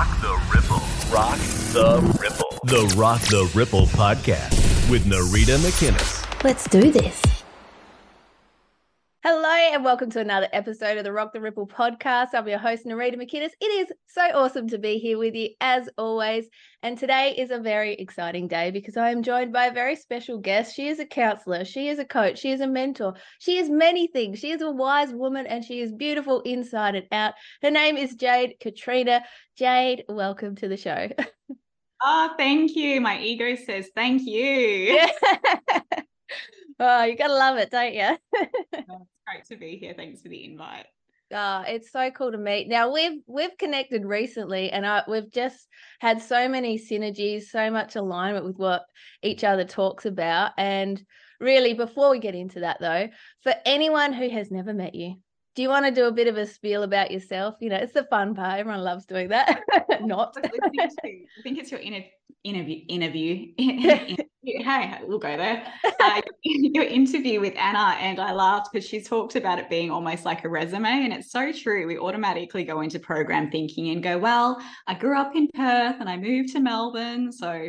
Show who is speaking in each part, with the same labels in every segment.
Speaker 1: Rock the Ripple. Rock the Ripple. The Rock the Ripple podcast with Nereeda McInnes.
Speaker 2: Let's do this.
Speaker 3: And welcome to another episode of the Rock the Ripple podcast. I'm your host, Nereeda McInnes. It is so awesome to be here with you as always. And today is a very exciting day because I am joined by a very special guest. She is a counselor, she is a coach, she is a mentor, she is many things. She is a wise woman and she is beautiful inside and out. Her name is Jade Katrina. Jade, welcome to the show.
Speaker 4: Oh, thank you. My ego says thank you.
Speaker 3: oh, you gotta love it, don't you?
Speaker 4: Great to be here. Thanks for the invite.
Speaker 3: Oh, it's so cool to meet. Now we've we've connected recently, and I, we've just had so many synergies, so much alignment with what each other talks about. And really, before we get into that, though, for anyone who has never met you, do you want to do a bit of a spiel about yourself? You know, it's the fun part. Everyone loves doing that. Not.
Speaker 4: I think it's your inter- interview. Interview. hey, we'll go there. Uh, your interview with Anna, and I laughed because she talked about it being almost like a resume, and it's so true. We automatically go into program thinking and go, "Well, I grew up in Perth and I moved to Melbourne, so."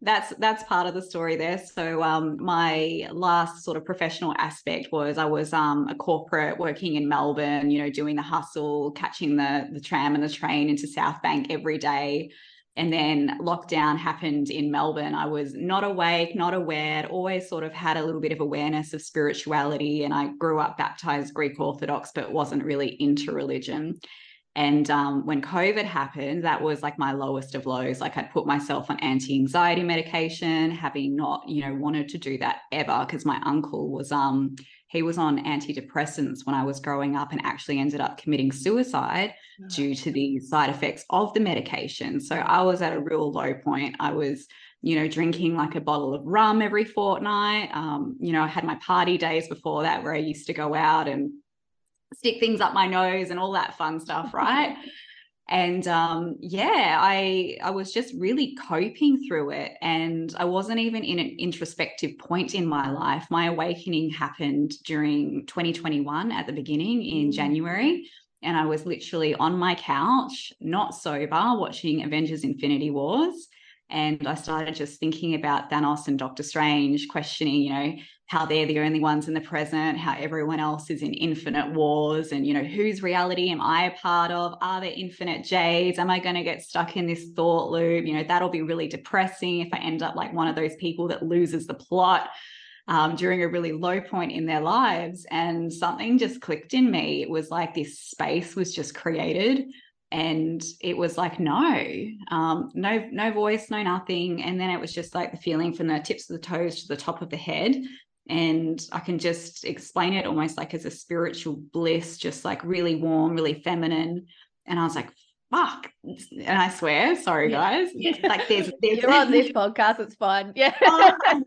Speaker 4: That's that's part of the story there. So um, my last sort of professional aspect was i was um, a corporate working in melbourne you know doing the hustle catching the the tram and the train into south bank every day. And then lockdown happened in melbourne. I was not awake not aware always sort of had a little bit of awareness of spirituality. And i grew up baptized greek orthodox but wasn't really into religion and um, when COVID happened, that was like my lowest of lows. Like I'd put myself on anti-anxiety medication, having not, you know, wanted to do that ever because my uncle was um he was on antidepressants when I was growing up and actually ended up committing suicide oh. due to the side effects of the medication. So I was at a real low point. I was you know, drinking like a bottle of rum every fortnight. Um, you know, I had my party days before that where I used to go out and stick things up my nose and all that fun stuff, right? and um, yeah, I I was just really coping through it, and I wasn't even in an introspective point in my life. My awakening happened during 2021 at the beginning in mm. January. And I was literally on my couch, not sober, watching Avengers Infinity Wars. And I started just thinking about Thanos and Doctor Strange, questioning, you know, how they're the only ones in the present, how everyone else is in infinite wars, and you know, whose reality am I a part of? Are there infinite jades? Am I going to get stuck in this thought loop? You know, that'll be really depressing if I end up like one of those people that loses the plot. Um, during a really low point in their lives. And something just clicked in me. It was like this space was just created. And it was like, no, um, no, no voice, no nothing. And then it was just like the feeling from the tips of the toes to the top of the head and I can just explain it almost like as a spiritual bliss, just like really warm, really feminine. And I was like, fuck. And I swear, sorry
Speaker 3: yeah.
Speaker 4: guys. Like there's, there's
Speaker 3: you're on this podcast, it's fine. Yeah.
Speaker 4: Oh,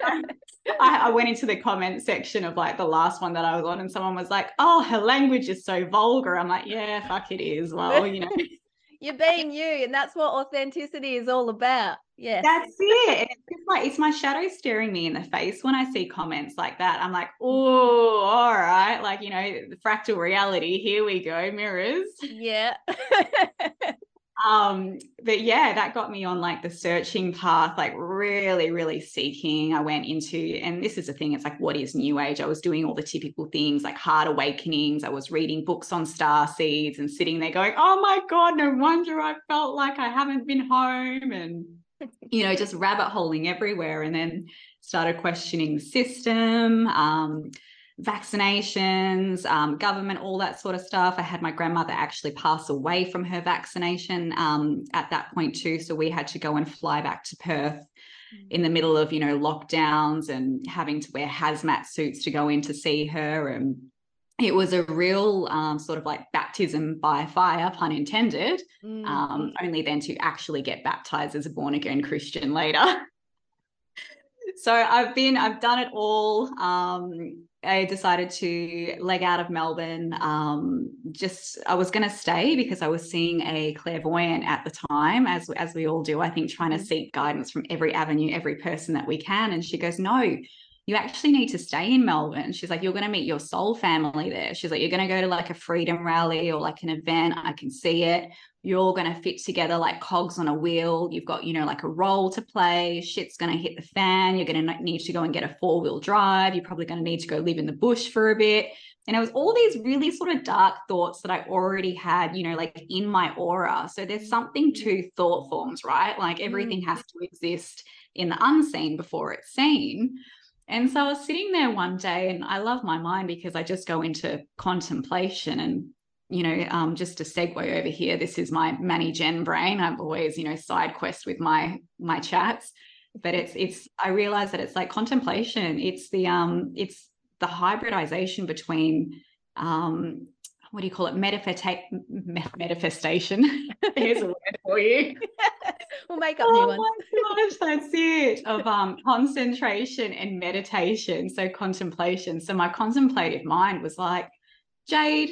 Speaker 4: I, I, went into the comment section of like the last one that I was on, and someone was like, Oh, her language is so vulgar. I'm like, Yeah, fuck it is. Well, you know.
Speaker 3: You're being you, and that's what authenticity is all about. Yeah.
Speaker 4: That's it. It's like it's my shadow staring me in the face when I see comments like that. I'm like, oh, all right. Like, you know, the fractal reality. Here we go, mirrors.
Speaker 3: Yeah.
Speaker 4: um, but yeah, that got me on like the searching path, like really, really seeking. I went into, and this is the thing, it's like, what is new age? I was doing all the typical things like heart awakenings. I was reading books on star seeds and sitting there going, oh my God, no wonder I felt like I haven't been home. And you know, just rabbit holing everywhere. And then started questioning the system, um, vaccinations, um, government, all that sort of stuff. I had my grandmother actually pass away from her vaccination um, at that point too. So we had to go and fly back to Perth mm. in the middle of, you know, lockdowns and having to wear hazmat suits to go in to see her. And it was a real um, sort of like baptism by fire, pun intended, mm. um, only then to actually get baptized as a born again Christian later. so I've been, I've done it all. Um, I decided to leg out of Melbourne. Um, just I was going to stay because I was seeing a clairvoyant at the time, as as we all do. I think trying to mm. seek guidance from every avenue, every person that we can. And she goes, "No, you actually need to stay in Melbourne. She's like, you're going to meet your soul family there. She's like, you're going to go to like a freedom rally or like an event. I can see it. You're all going to fit together like cogs on a wheel. You've got, you know, like a role to play. Shit's going to hit the fan. You're going to need to go and get a four wheel drive. You're probably going to need to go live in the bush for a bit. And it was all these really sort of dark thoughts that I already had, you know, like in my aura. So there's something to thought forms, right? Like everything mm. has to exist in the unseen before it's seen. And so I was sitting there one day, and I love my mind because I just go into contemplation. And, you know, um, just a segue over here, this is my Manny Gen brain. I've always, you know, side quest with my my chats, but it's it's I realize that it's like contemplation. It's the um it's the hybridization between um what do you call it? Metafeta- manifestation. Here's a word for you.
Speaker 3: we'll make up new
Speaker 4: oh
Speaker 3: ones.
Speaker 4: my gosh, that's it. Of um concentration and meditation. So contemplation. So my contemplative mind was like, Jade,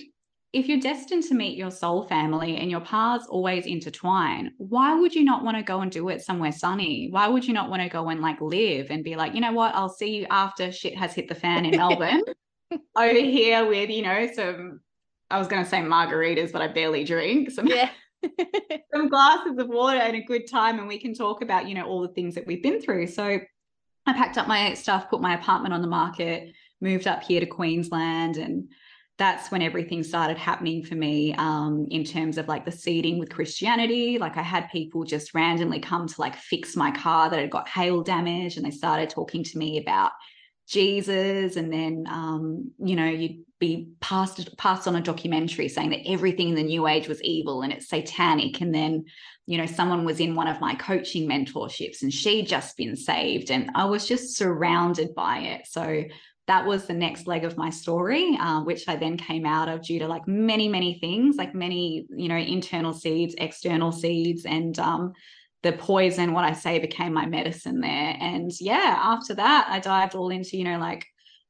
Speaker 4: if you're destined to meet your soul family and your paths always intertwine, why would you not want to go and do it somewhere sunny? Why would you not want to go and like live and be like, you know what, I'll see you after shit has hit the fan in Melbourne over here with, you know, some I was going to say margaritas, but I barely drink. Some,
Speaker 3: Yeah.
Speaker 4: some glasses of water and a good time, and we can talk about, you know, all the things that we've been through. So I packed up my stuff, put my apartment on the market, moved up here to Queensland, and that's when everything started happening for me um, in terms of like the seeding with Christianity. Like I had people just randomly come to like fix my car that had got hail damage, and they started talking to me about Jesus, and then um, you know you'd be passed passed on a documentary saying that everything in the New Age was evil and it's satanic, and then you know someone was in one of my coaching mentorships and she'd just been saved, and I was just surrounded by it. So that was the next leg of my story, uh, which I then came out of due to like many, many things, like many, you know, internal seeds, external seeds, and um, the poison, what I say, became my medicine there. And yeah, after that, I dived all into, you know, like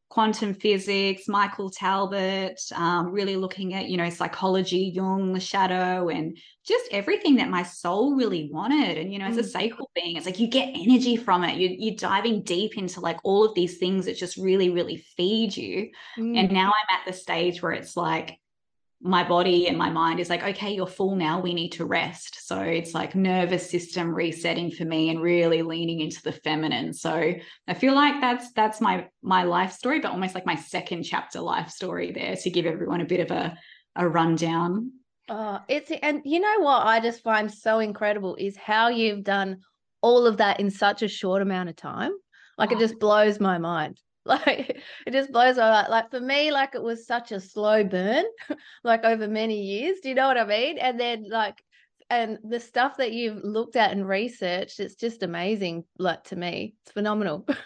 Speaker 4: quantum physics, Michael Talbot, um, really looking at, you know, psychology, Jung, the shadow, and just everything that my soul really wanted. And, you know, as a
Speaker 3: Mm.
Speaker 4: sacral being, it's like you get energy from it. You, you're diving deep into like all of these things that just really, really feed you.
Speaker 3: Mm.
Speaker 4: And now I'm at the stage where it's like, my body and my mind is like, okay, you're full now. We need to rest. So it's like nervous system resetting for me and really leaning into the feminine. So I feel like that's that's my my life story, but almost like my second chapter life story there to give everyone a bit of a a rundown.
Speaker 3: Oh, it's and you know what I just find so incredible is how you've done all of that in such a short amount of time. Like it
Speaker 4: Oh.
Speaker 3: just blows my mind. Like it just blows my mind. Like for me, like it was such a slow burn, like over many years. Do you know what I mean? And then like and the stuff that you've looked at and researched, it's just amazing, like to me. It's phenomenal.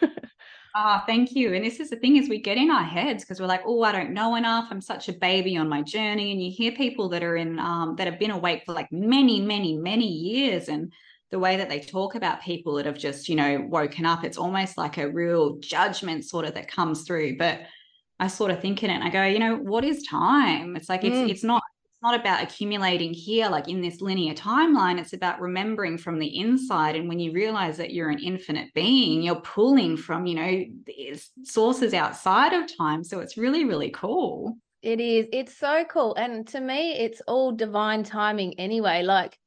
Speaker 4: Ah, thank you. And this is the thing is we get in our heads because we're like, oh, I don't know enough. I'm such a baby on my journey. And you hear people that are in um that have been awake for like many, many, many years. And the way that they talk about people that have just, you know, woken up, it's almost like a real judgment sort of that comes through. But I sort of think in it and I go, you know, what is time? It's like it's
Speaker 3: Mm.
Speaker 4: it's not it's not about accumulating here like in this linear timeline it's about remembering from the inside and when you realize that you're an infinite being you're pulling from you know sources outside of time so it's really really cool
Speaker 3: It is. It's so cool. And to me, it's all divine timing anyway. Like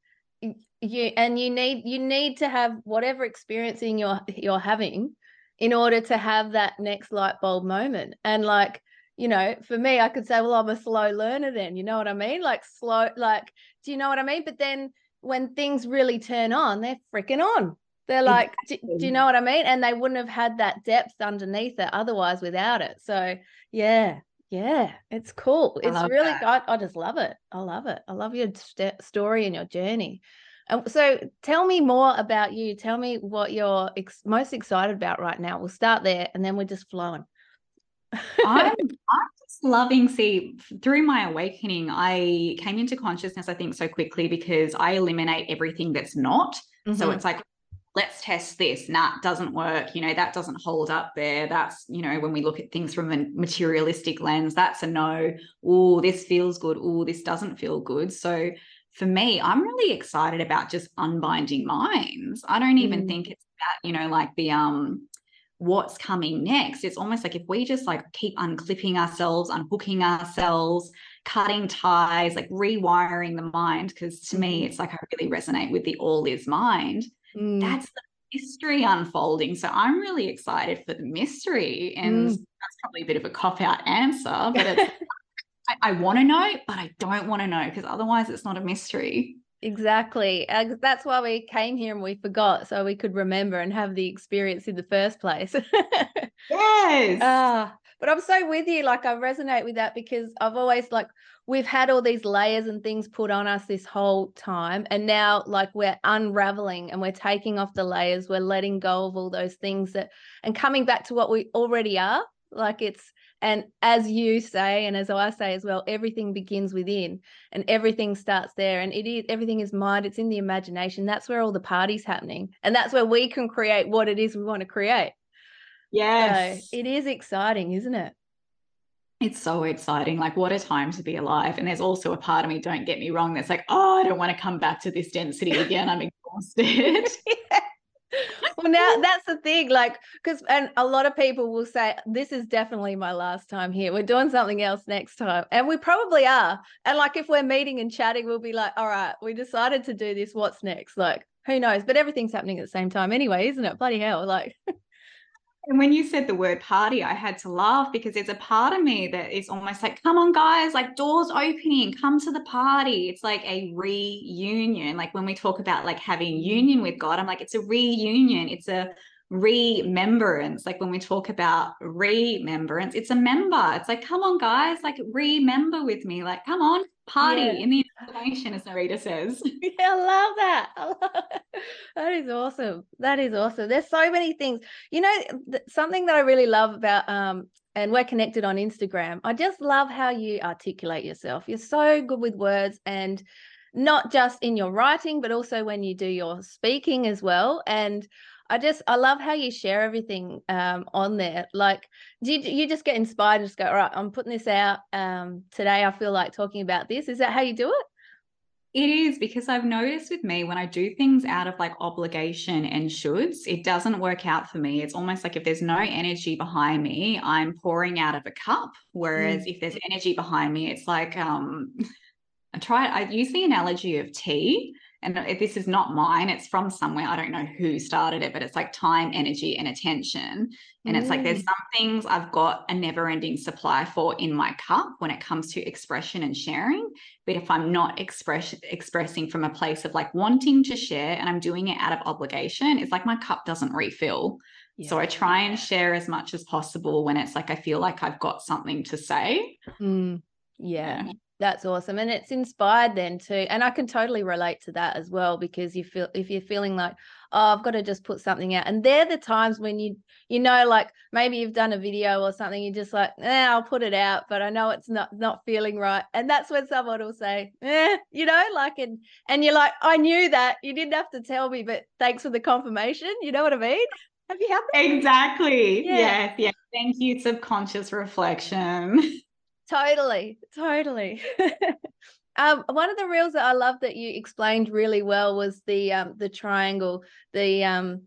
Speaker 3: you and you need you need to have whatever experiencing you're you're having in order to have that next light bulb moment. And like, you know, for me, I could say, well, I'm a slow learner then, you know what I mean? Like slow, like, do you know what I mean? But then when things really turn on, they're freaking on. They're like, do, do you know what I mean? And they wouldn't have had that depth underneath it otherwise without it. So yeah, yeah, it's cool.
Speaker 4: I
Speaker 3: It's really,
Speaker 4: that.
Speaker 3: I, I just love it. I love it. I love your st- story and your journey. And so tell me more about you. Tell me what you're ex- most excited about right now. We'll start there and then we're just flowing.
Speaker 4: I'm, I'm just loving see through my awakening i came into consciousness i think so quickly because i eliminate everything that's not so
Speaker 3: Mhm.
Speaker 4: it's like let's test this nah doesn't work you know that doesn't hold up there that's you know when we look at things from a materialistic lens that's a no oh this feels good oh this doesn't feel good so for me i'm really excited about just unbinding minds i don't even
Speaker 3: Mm.
Speaker 4: think it's about you know like the um what's coming next. It's almost like if we just like keep unclipping ourselves, unhooking ourselves, cutting ties, like rewiring the mind, because to me, mm-hmm. it's like I really resonate with the all is mind. Mm. That's the mystery unfolding. So I'm really excited for the mystery. And mm. that's probably a bit of a cop out answer, but it's, I, I want to know, but I don't want to know because otherwise it's not a mystery.
Speaker 3: Exactly. Uh, that's why we came here and we forgot so we could remember and have the experience in the first place.
Speaker 4: yes.
Speaker 3: Uh, but I'm so with you. Like, I resonate with that because I've always, like, we've had all these layers and things put on us this whole time. And now, like, we're unraveling and we're taking off the layers. We're letting go of all those things that, and coming back to what we already are. Like, it's, and as you say, and as I say as well, everything begins within and everything starts there. And it is everything is mind, it's in the imagination. That's where all the party's happening. And that's where we can create what it is we want to create.
Speaker 4: Yes.
Speaker 3: So it is exciting, isn't it?
Speaker 4: It's so exciting. Like, what a time to be alive. And there's also a part of me, don't get me wrong, that's like, oh, I don't want to come back to this density again. I'm exhausted. yeah
Speaker 3: well now that's the thing like because and a lot of people will say this is definitely my last time here. We're doing something else next time. And we probably are. And like if we're meeting and chatting we'll be like all right we decided to do this. What's next? Like who knows? But everything's happening at the same time anyway isn't it? Bloody hell like
Speaker 4: And when you said the word party, I had to laugh because there's a part of me that is almost like, come on, guys, like doors opening, come to the party. It's like a reunion. Like when we talk about like having union with God, I'm like, it's a reunion. It's a remembrance like when we talk about remembrance it's a member. It's like come on guys like remember with me like come on party yeah. in the imagination as Nereeda says.
Speaker 3: Yeah i love that. I love that. that is awesome. That is awesome. There's so many things. You know th- something that i really love about um and we're connected on instagram i just love how you articulate yourself. You're so good with words and not just in your writing but also when you do your speaking as well. And I just I love how you share everything um, on there. Like, do you, you just get inspired and just go, all right, I'm putting this out um, today. I feel like talking about this. Is that how you do it?
Speaker 4: It is because I've noticed with me when I do things out of like obligation and shoulds, it doesn't work out for me. It's almost like if there's no energy behind me, I'm pouring out of a cup. Whereas mm. if there's energy behind me, it's like um I try I use the analogy of tea and this is not mine it's from somewhere i don't know who started it but it's like time energy and attention and mm. it's like there's mm. some things i've got a never ending supply for in my cup when it comes to expression and sharing but if i'm not express expressing from a place of like wanting to share and i'm doing it out of obligation it's like my cup doesn't refill yeah. so i try and share as much as possible when it's like i feel like i've got something to say
Speaker 3: mm. yeah. yeah that's awesome. And it's inspired then too. And I can totally relate to that as well because you feel if you're feeling like, oh, I've got to just put something out. And they're the times when you you know, like maybe you've done a video or something, you're just like, eh, I'll put it out, but I know it's not not feeling right. And that's when someone will say, eh, you know, like and and you're like, I knew that. You didn't have to tell me, but thanks for the confirmation. You know what I mean? Have you had that?
Speaker 4: Exactly. Yeah. Yes. Yes. Thank you. Subconscious reflection.
Speaker 3: Totally, totally. um, one of the reels that I love that you explained really well was the um, the triangle, the um,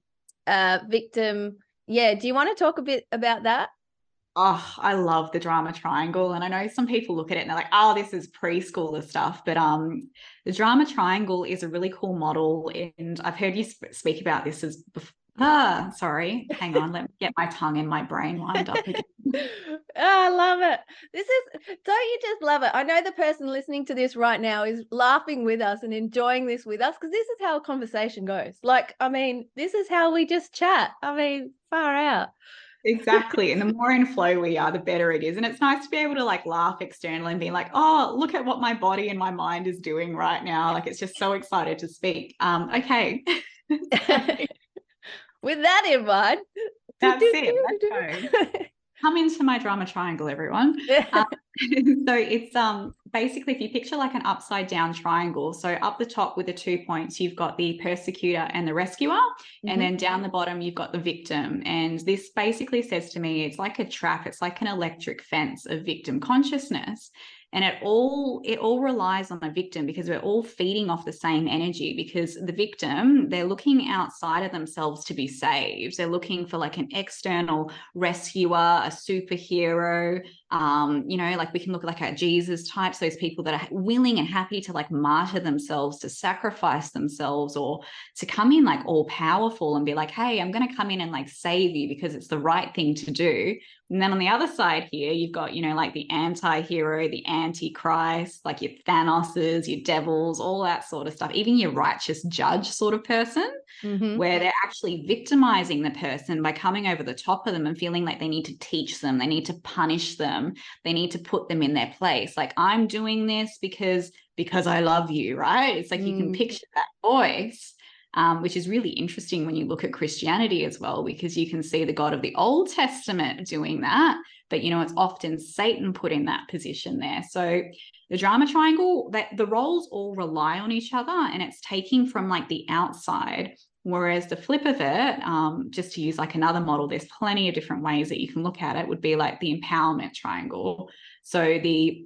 Speaker 3: uh, victim. Yeah, do you want to talk a bit about that?
Speaker 4: Oh, I love the drama triangle. And I know some people look at it and they're like, oh, this is preschooler stuff. But um, the drama triangle is a really cool model. And I've heard you sp- speak about this as Ah, sorry. Hang on. Let me get my tongue and my brain lined up again. oh,
Speaker 3: I love it. This is, don't you just love it? I know the person listening to this right now is laughing with us and enjoying this with us because this is how a conversation goes. Like, I mean, this is how we just chat. I mean, far out.
Speaker 4: exactly. And the more in flow we are, the better it is. And it's nice to be able to like laugh externally and be like, oh, look at what my body and my mind is doing right now. Like, it's just so excited to speak. Um, okay.
Speaker 3: with that in mind.
Speaker 4: That's it. Come into my drama triangle, everyone. Um, so it's um basically if you picture like an upside down triangle. So up the top with the two points, you've got the persecutor and the rescuer, mm-hmm. and then down the bottom you've got the victim. And this basically says to me, it's like a trap. It's like an electric fence of victim consciousness. And it all it all relies on the victim because we're all feeding off the same energy because the victim they're looking outside of themselves to be saved. They're looking for like an external rescuer a superhero um you know like we can look like at jesus types those people that are willing and happy to like martyr themselves to sacrifice themselves or to come in like all powerful and be like hey i'm going to come in and like save you because it's the right thing to do and then on the other side here, you've got, you know, like the anti hero, the antichrist, like your Thanoses, your devils, all that sort of stuff, even your righteous judge sort of person, mm-hmm. where they're actually victimizing the person by coming over the top of them and feeling like they need to teach them, they need to punish them, they need to put them in their place. Like, I'm doing this because because I love you, right? It's like mm. you can mm. picture that voice um, which is really interesting when you look at Christianity as well, because you can see the God of the Old Testament doing that. But you know, it's often Satan put in that position there. So the drama triangle, that the roles all rely on each other, and it's taking from like the outside. Whereas the flip of it, um, just to use like another model, there's plenty of different ways that you can look at it. Would be like the empowerment triangle. So the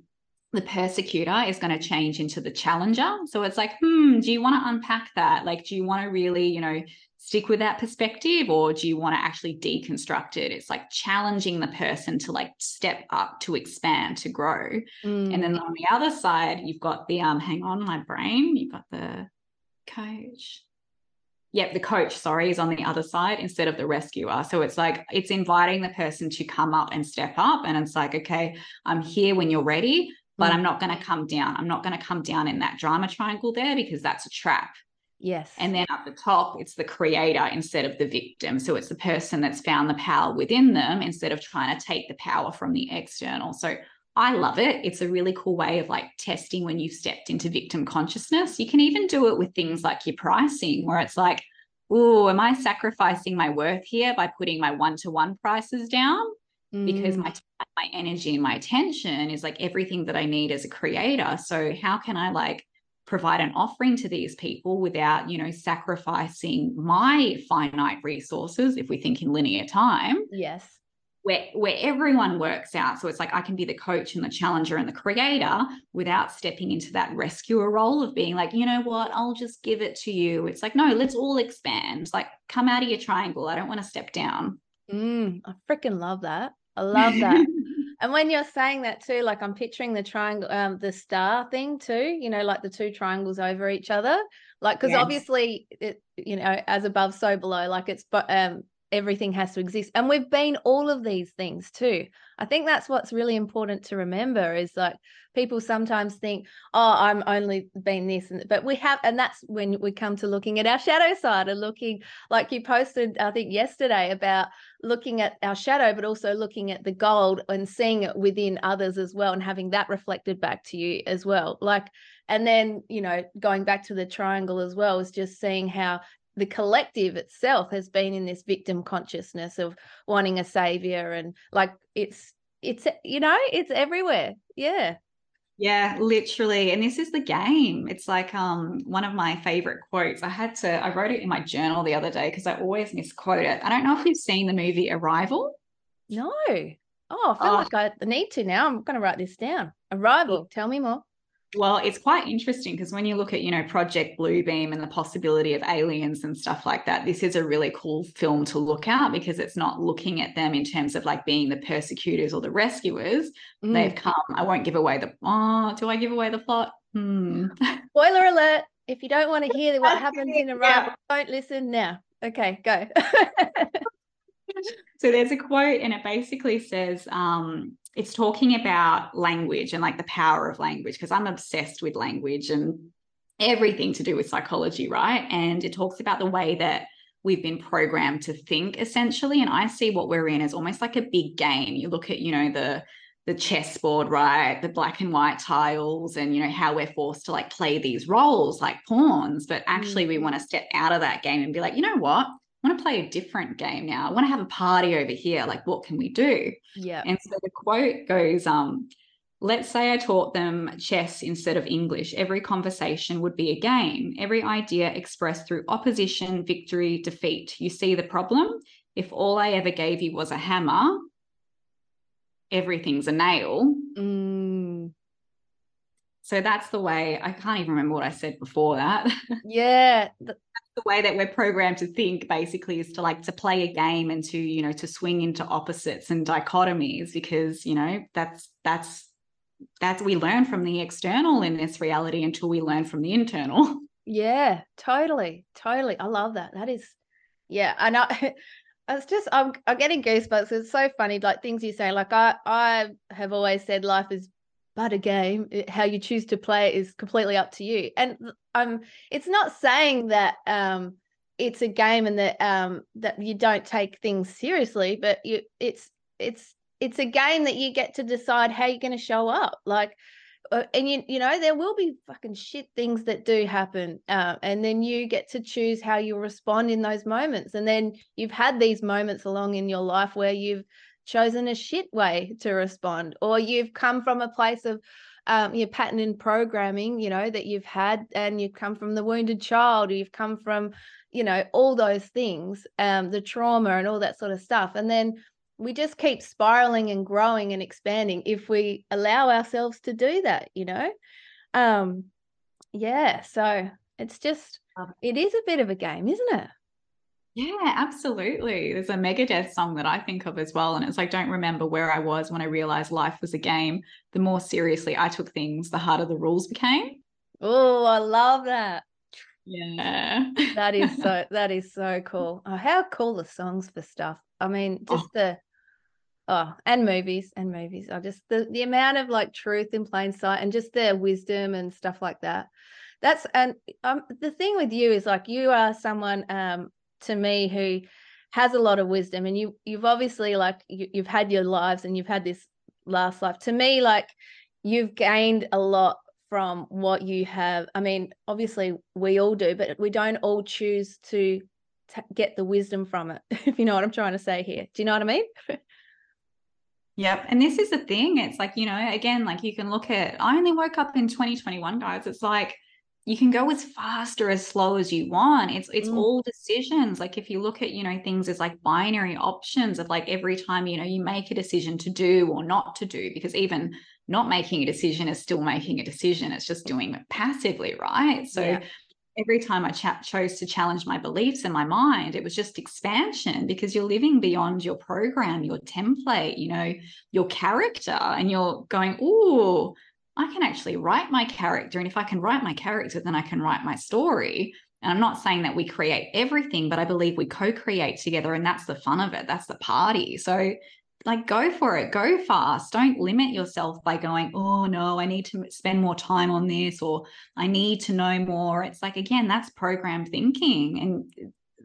Speaker 4: the persecutor is going to change into the challenger. So it's like, hmm, do you want to unpack that? Like, do you want to really, you know, stick with that perspective or do you want to actually deconstruct it? It's like challenging the person to like step up, to expand, to grow. Mm. And then on the other side, you've got the um, hang on, my brain, you've got the coach. Yep, the coach, sorry, is on the other side instead of the rescuer. So it's like it's inviting the person to come up and step up. And it's like, okay, I'm here when you're ready but mm. I'm not going to come down. I'm not going to come down in that drama triangle there because that's a trap.
Speaker 3: Yes.
Speaker 4: And then at the top, it's the creator instead of the victim. So it's the person that's found the power within them instead of trying to take the power from the external. So I love it. It's a really cool way of like testing when you've stepped into victim consciousness. You can even do it with things like your pricing, where it's like, oh, am I sacrificing my worth here by putting my one to one prices down? mm. because my my energy and my attention is like everything that I need as a creator. So how can I like provide an offering to these people without, you know, sacrificing my finite resources if we think in linear time?
Speaker 3: Yes.
Speaker 4: Where, where everyone works out. So it's like I can be the coach and the challenger and the creator without stepping into that rescuer role of being like, you know what, I'll just give it to you. It's like, no, let's all expand. Like, come out of your triangle. I don't want to step down.
Speaker 3: Mm, I freaking love that. I love that. and when you're saying that too, like I'm picturing the triangle, um, the star thing too, you know, like the two triangles over each other. Like, because yes. obviously, it, you know, as above, so below, like it's, but um, everything has to exist. And we've been all of these things too. I think that's what's really important to remember is like people sometimes think, oh, I'm only been this, and but we have, and that's when we come to looking at our shadow side and looking, like you posted, I think yesterday about looking at our shadow, but also looking at the gold and seeing it within others as well, and having that reflected back to you as well. Like, and then you know, going back to the triangle as well is just seeing how the collective itself has been in this victim consciousness of wanting a savior and like it's it's you know it's everywhere. Yeah.
Speaker 4: Yeah literally and this is the game. It's like um one of my favorite quotes. I had to i wrote it in my journal the other day because i always misquote it. I don't know if you've seen the movie arrival?
Speaker 3: No. Oh i feel oh. like i need to now. I'm going to write this down. Arrival tell me more
Speaker 4: well, it's quite interesting because when you look at, you know, Project Bluebeam and the possibility of aliens and stuff like that, this is a really cool film to look at because it's not looking at them in terms of like being the persecutors or the rescuers. Mm. They've come. I won't give away the. Oh, do I give away the plot? Hmm.
Speaker 3: Spoiler alert! If you don't want to hear what happens in a yeah. don't listen now. Okay, go.
Speaker 4: so there's a quote, and it basically says, um, it's talking about language and like the power of language because I'm obsessed with language and everything to do with psychology, right? And it talks about the way that we've been programmed to think essentially. And I see what we're in as almost like a big game. You look at, you know, the the chessboard, right? The black and white tiles, and you know, how we're forced to like play these roles like pawns. But actually, mm. we want to step out of that game and be like, you know what? I want to play a different game now. I want to have a party over here. Like, what can we do?
Speaker 3: Yeah.
Speaker 4: And so the quote goes, um, let's say I taught them chess instead of English. Every conversation would be a game, every idea expressed through opposition, victory, defeat. You see the problem? If all I ever gave you was a hammer, everything's a nail.
Speaker 3: Mm.
Speaker 4: So that's the way I can't even remember what I said before that.
Speaker 3: Yeah.
Speaker 4: The way that we're programmed to think basically is to like to play a game and to, you know, to swing into opposites and dichotomies because, you know, that's that's that's we learn from the external in this reality until we learn from the internal.
Speaker 3: Yeah, totally. Totally. I love that. That is yeah. And I it's just I'm I'm getting goosebumps. It's so funny, like things you say. Like I I have always said life is but a game. How you choose to play it is completely up to you. And um it's not saying that um it's a game and that um that you don't take things seriously, but you it's it's it's a game that you get to decide how you're going to show up. Like uh, and you you know there will be fucking shit things that do happen uh, and then you get to choose how you respond in those moments and then you've had these moments along in your life where you've chosen a shit way to respond or you've come from a place of um, your pattern in programming you know that you've had and you've come from the wounded child or you've come from you know all those things um, the trauma and all that sort of stuff. And then we just keep spiraling and growing and expanding if we allow ourselves to do that you know? Um yeah so it's just it is a bit of a game isn't it
Speaker 4: yeah absolutely. There's a megadeth song that i think of as well and it's like don't remember where i was when i realized life was a game. The more seriously i took things the harder the rules became.
Speaker 3: Oh i love that.
Speaker 4: Yeah.
Speaker 3: That is so that is so cool. Oh, how cool the songs for stuff? I mean just oh. the oh and movies and movies. I just the, the amount of like truth in plain sight and just their wisdom and stuff like that. That's and um the thing with you is like you are someone um to me who has a lot of wisdom and you you've obviously like you, you've had your lives and you've had this last life to me like you've gained a lot from what you have i mean obviously we all do but we don't all choose to t- get the wisdom from it if you know what i'm trying to say here do you know what i mean
Speaker 4: Yep. And this is the thing. It's like, you know, again, like you can look at, I only woke up in 2021, guys. It's like you can go as fast or as slow as you want. It's it's mm. all decisions. Like if you look at, you know, things as like binary options of like every time, you know, you make a decision to do or not to do, because even not making a decision is still making a decision. It's just doing it passively, right? So yeah every time I ch- chose to challenge my beliefs in my mind, it was just expansion because you're living beyond your program, your template, you know, your character, and you're going, oh, I can actually write my character. And if I can write my character, then I can write my story. And I'm not saying that we create everything, but I believe we co create together. And that's the fun of it. That's the party. So like go for it go fast don't limit yourself by going oh no i need to spend more time on this or i need to know more it's like again that's program thinking and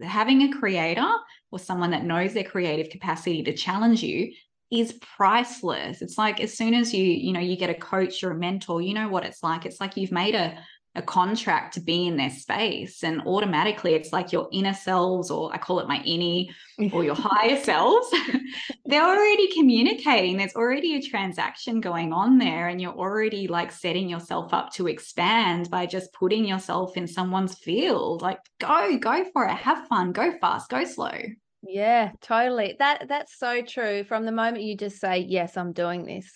Speaker 4: uh, having a creator or someone that knows their creative capacity to challenge you is priceless. It's like as soon as you you know you get a coach or a mentor you know what it's like. It's like you've made a a contract to be in their space and automatically it's like your inner selves or i call it my innie or your higher selves they're already communicating. There's already a transaction going on there and you're already like setting yourself up to expand by just putting yourself in someone's field. Like go go for it. Have fun. Go fast. Go slow
Speaker 3: yeah totally. That that's so true. From the moment you just say yes i'm doing this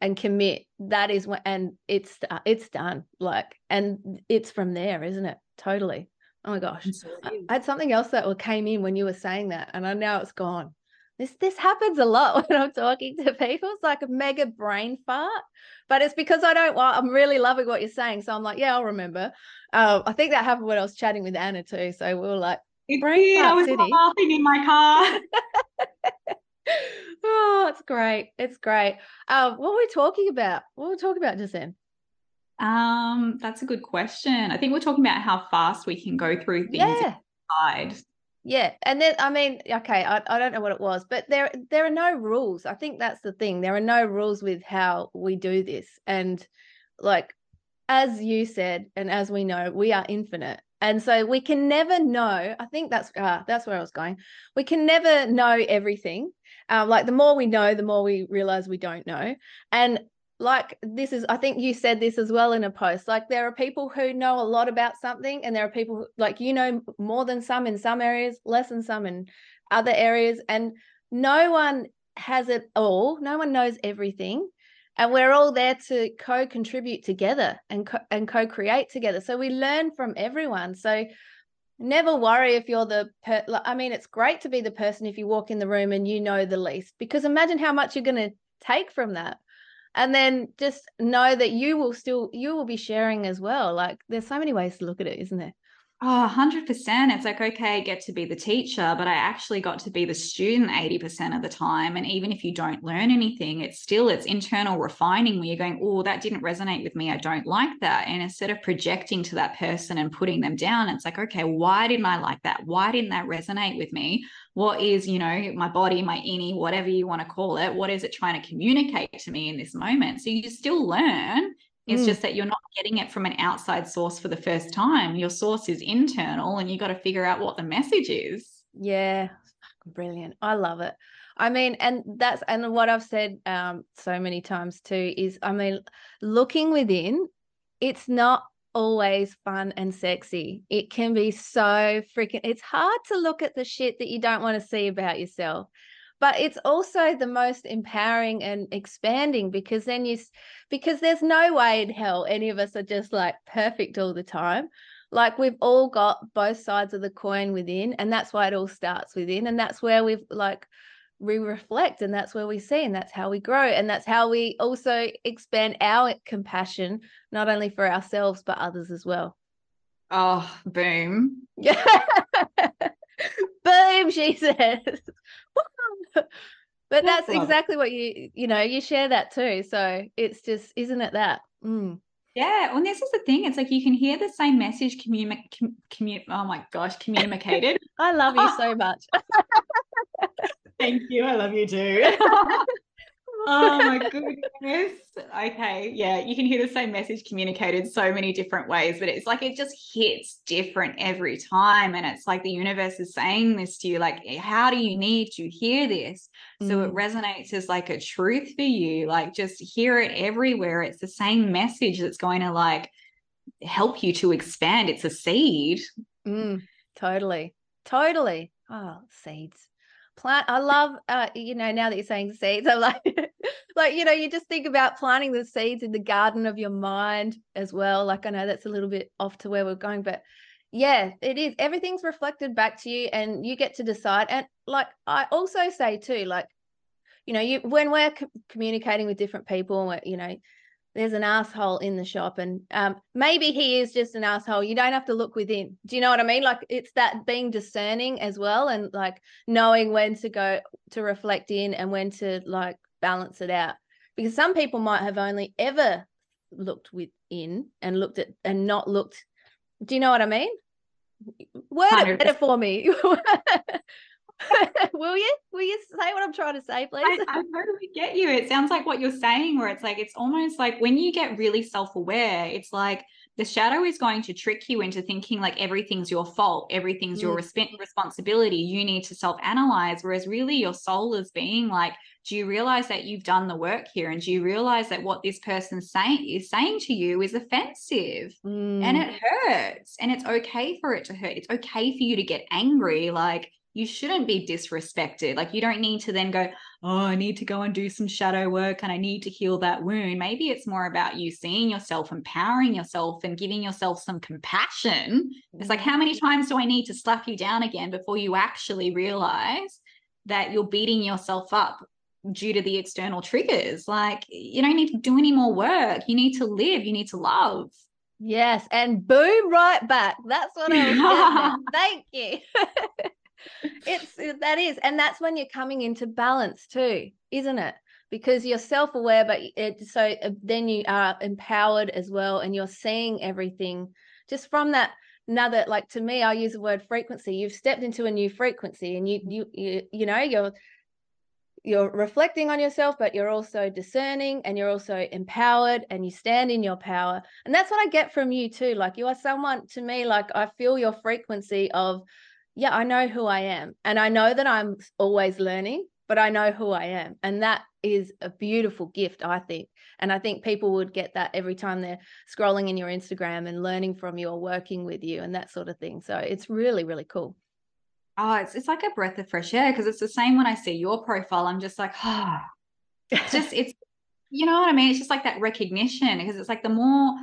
Speaker 3: and commit that is when and it's it's done like and it's from there isn't it? Totally. Oh my gosh. I, I, had something else that came in when you were saying that and i now it's gone. This this happens a lot when i'm talking to people. It's like a mega brain fart but it's because i don't well, i'm really loving what you're saying so i'm like yeah i'll remember. Uh, i think that happened when i was chatting with anna too so we were like
Speaker 4: brain fart i was city. laughing in my car
Speaker 3: oh, it's great. It's great. Um, what were we talking about? What were we talking about just then?
Speaker 4: Um, that's a good question. I think we're talking about how fast we can go through things yeah. inside.
Speaker 3: Yeah, and then I mean, okay, I, I don't know what it was, but there there are no rules. I think that's the thing. There are no rules with how we do this, and like as you said, and as we know, we are infinite, and so we can never know. I think that's uh, that's where I was going. We can never know everything, um, like the more we know, the more we realize we don't know. And like this is, I think you said this as well in a post. Like there are people who know a lot about something, and there are people who, like you know more than some in some areas, less than some in other areas, and no one has it all. No one knows everything. And we're all there to co-contribute together and co- and co-create together. So we learn from everyone. So never worry if you're the per- i mean it's great to be the person if you walk in the room and you know the least because imagine how much you're going to take from that. And then just know that you will still you will be sharing as well. Like there's so many ways to look at it isn't there
Speaker 4: Oh, 100%. It's like, okay, I get to be the teacher, but I actually got to be the student 80% of the time. And even if you don't learn anything, it's still it's internal refining where you're going, oh, that didn't resonate with me. I don't like that. And instead of projecting to that person and putting them down, it's like, okay, why didn't I like that? Why didn't that resonate with me? What is, you know, my body, my innie, whatever you want to call it, what is it trying to communicate to me in this moment? So you still learn it's mm. just that you're not getting it from an outside source for the first time. Your source is internal and you got to figure out what the message is.
Speaker 3: Yeah. Brilliant. I love it. I mean, and that's and what I've said um so many times too is I mean, looking within, it's not always fun and sexy. It can be so freaking it's hard to look at the shit that you don't want to see about yourself but it's also the most empowering and expanding because then you because there's no way in hell any of us are just like perfect all the time. Like we've all got both sides of the coin within and that's why it all starts within and that's where we've like we reflect and that's where we see and that's how we grow and that's how we also expand our compassion not only for ourselves but others as well.
Speaker 4: Oh boom.
Speaker 3: Yeah boom she says. But that's exactly what you you know you share that too. So it's just isn't it that? Mm.
Speaker 4: yeah well this is the thing it's like you can hear the same message communicate commu- oh my gosh communicated.
Speaker 3: I love you so much.
Speaker 4: Thank you i love you too oh my goodness. Okay. Yeah. You can hear the same message communicated so many different ways, but it's like it just hits different every time. And it's like the universe is saying this to you like, eh, how do you need to hear this? Mm. So it mm. resonates as like a truth for you. Like just hear it everywhere. It's the same message that's going to like help you to expand. It's a seed.
Speaker 3: Mm, totally. Totally. Oh, seeds plant i love uh you know now that you're saying seeds i'm like like you know you just think about planting the seeds in the garden of your mind as well like i know that's a little bit off to where we're going but yeah it is everything's reflected back to you and you get to decide and like i also say too like you know you when we're communicating with different people you know there's an asshole in the shop and um, maybe he is just an asshole. You don't have to look within. Do you know what i mean? Like it's that being discerning as well and like knowing when to go to reflect in and when to like balance it out. Because some people might have only ever looked within and looked at and not looked do you know what i mean? Word 100%. it better for me will you? Will you say what I'm trying to say, please? I,
Speaker 4: I, totally get you. It sounds like what you're saying, where it's like, it's almost like when you get really self aware, it's like the shadow is going to trick you into thinking like everything's your fault, everything's mm. your resp- responsibility. You need to self analyze. Whereas really your soul is being like, do you realize that you've done the work here? And do you realize that what this person saying is saying to you is offensive mm. and it hurts and it's okay for it to hurt? It's okay for you to get angry. Like, you shouldn't be disrespected. Like you don't need to then go, oh, I need to go and do some shadow work and I need to heal that wound. Maybe it's more about you seeing yourself, empowering yourself, and giving yourself some compassion. It's like, how many mm-hmm. times do I need to slap you down again before you actually realize that you're beating yourself up due to the external triggers? Like, you don't need to do any more work. You need to live, you need to love.
Speaker 3: Yes, and boom, right back. That's what I was Thank you. it's that is and that's when you're coming into balance too isn't it? Because you're self-aware but it so uh, then you are empowered as well and you're seeing everything just from that another like to me i use the word frequency. You've stepped into a new frequency and you you you, you know you're you're reflecting on yourself but you're also discerning and you're also empowered and you stand in your power. And that's what i get from you too. Like you are someone to me like i feel your frequency of yeah, I know who I am. And I know that I'm always learning, but I know who I am. And that is a beautiful gift, I think. And I think people would get that every time they're scrolling in your Instagram and learning from you or working with you and that sort of thing. So it's really, really cool.
Speaker 4: Oh, it's it's like a breath of fresh air because it's the same when I see your profile. I'm just like, ah, oh. it's just it's you know what I mean? It's just like that recognition because it's like the more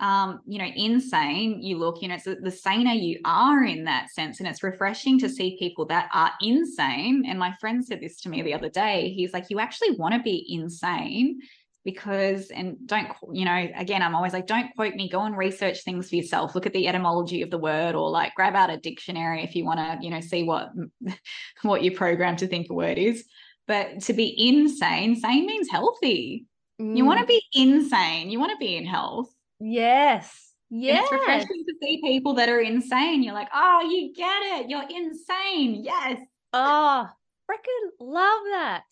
Speaker 4: um, you know, insane you look, you know, it's the saner you are in that sense. And it's refreshing to see people that are insane. And my friend said this to me the other day. He's like, you actually want to be insane because, and don't, you know, again, I'm always like, don't quote me, go and research things for yourself. Look at the etymology of the word or like grab out a dictionary if you want to, you know, see what, what you're programmed to think a word is. But to be insane, sane means healthy. Mm. You want to be insane. You want to be in health.
Speaker 3: Yes. Yes.
Speaker 4: it's refreshing to see people that are insane. You're like, oh, you get it. You're insane. Yes.
Speaker 3: Oh, freaking love that.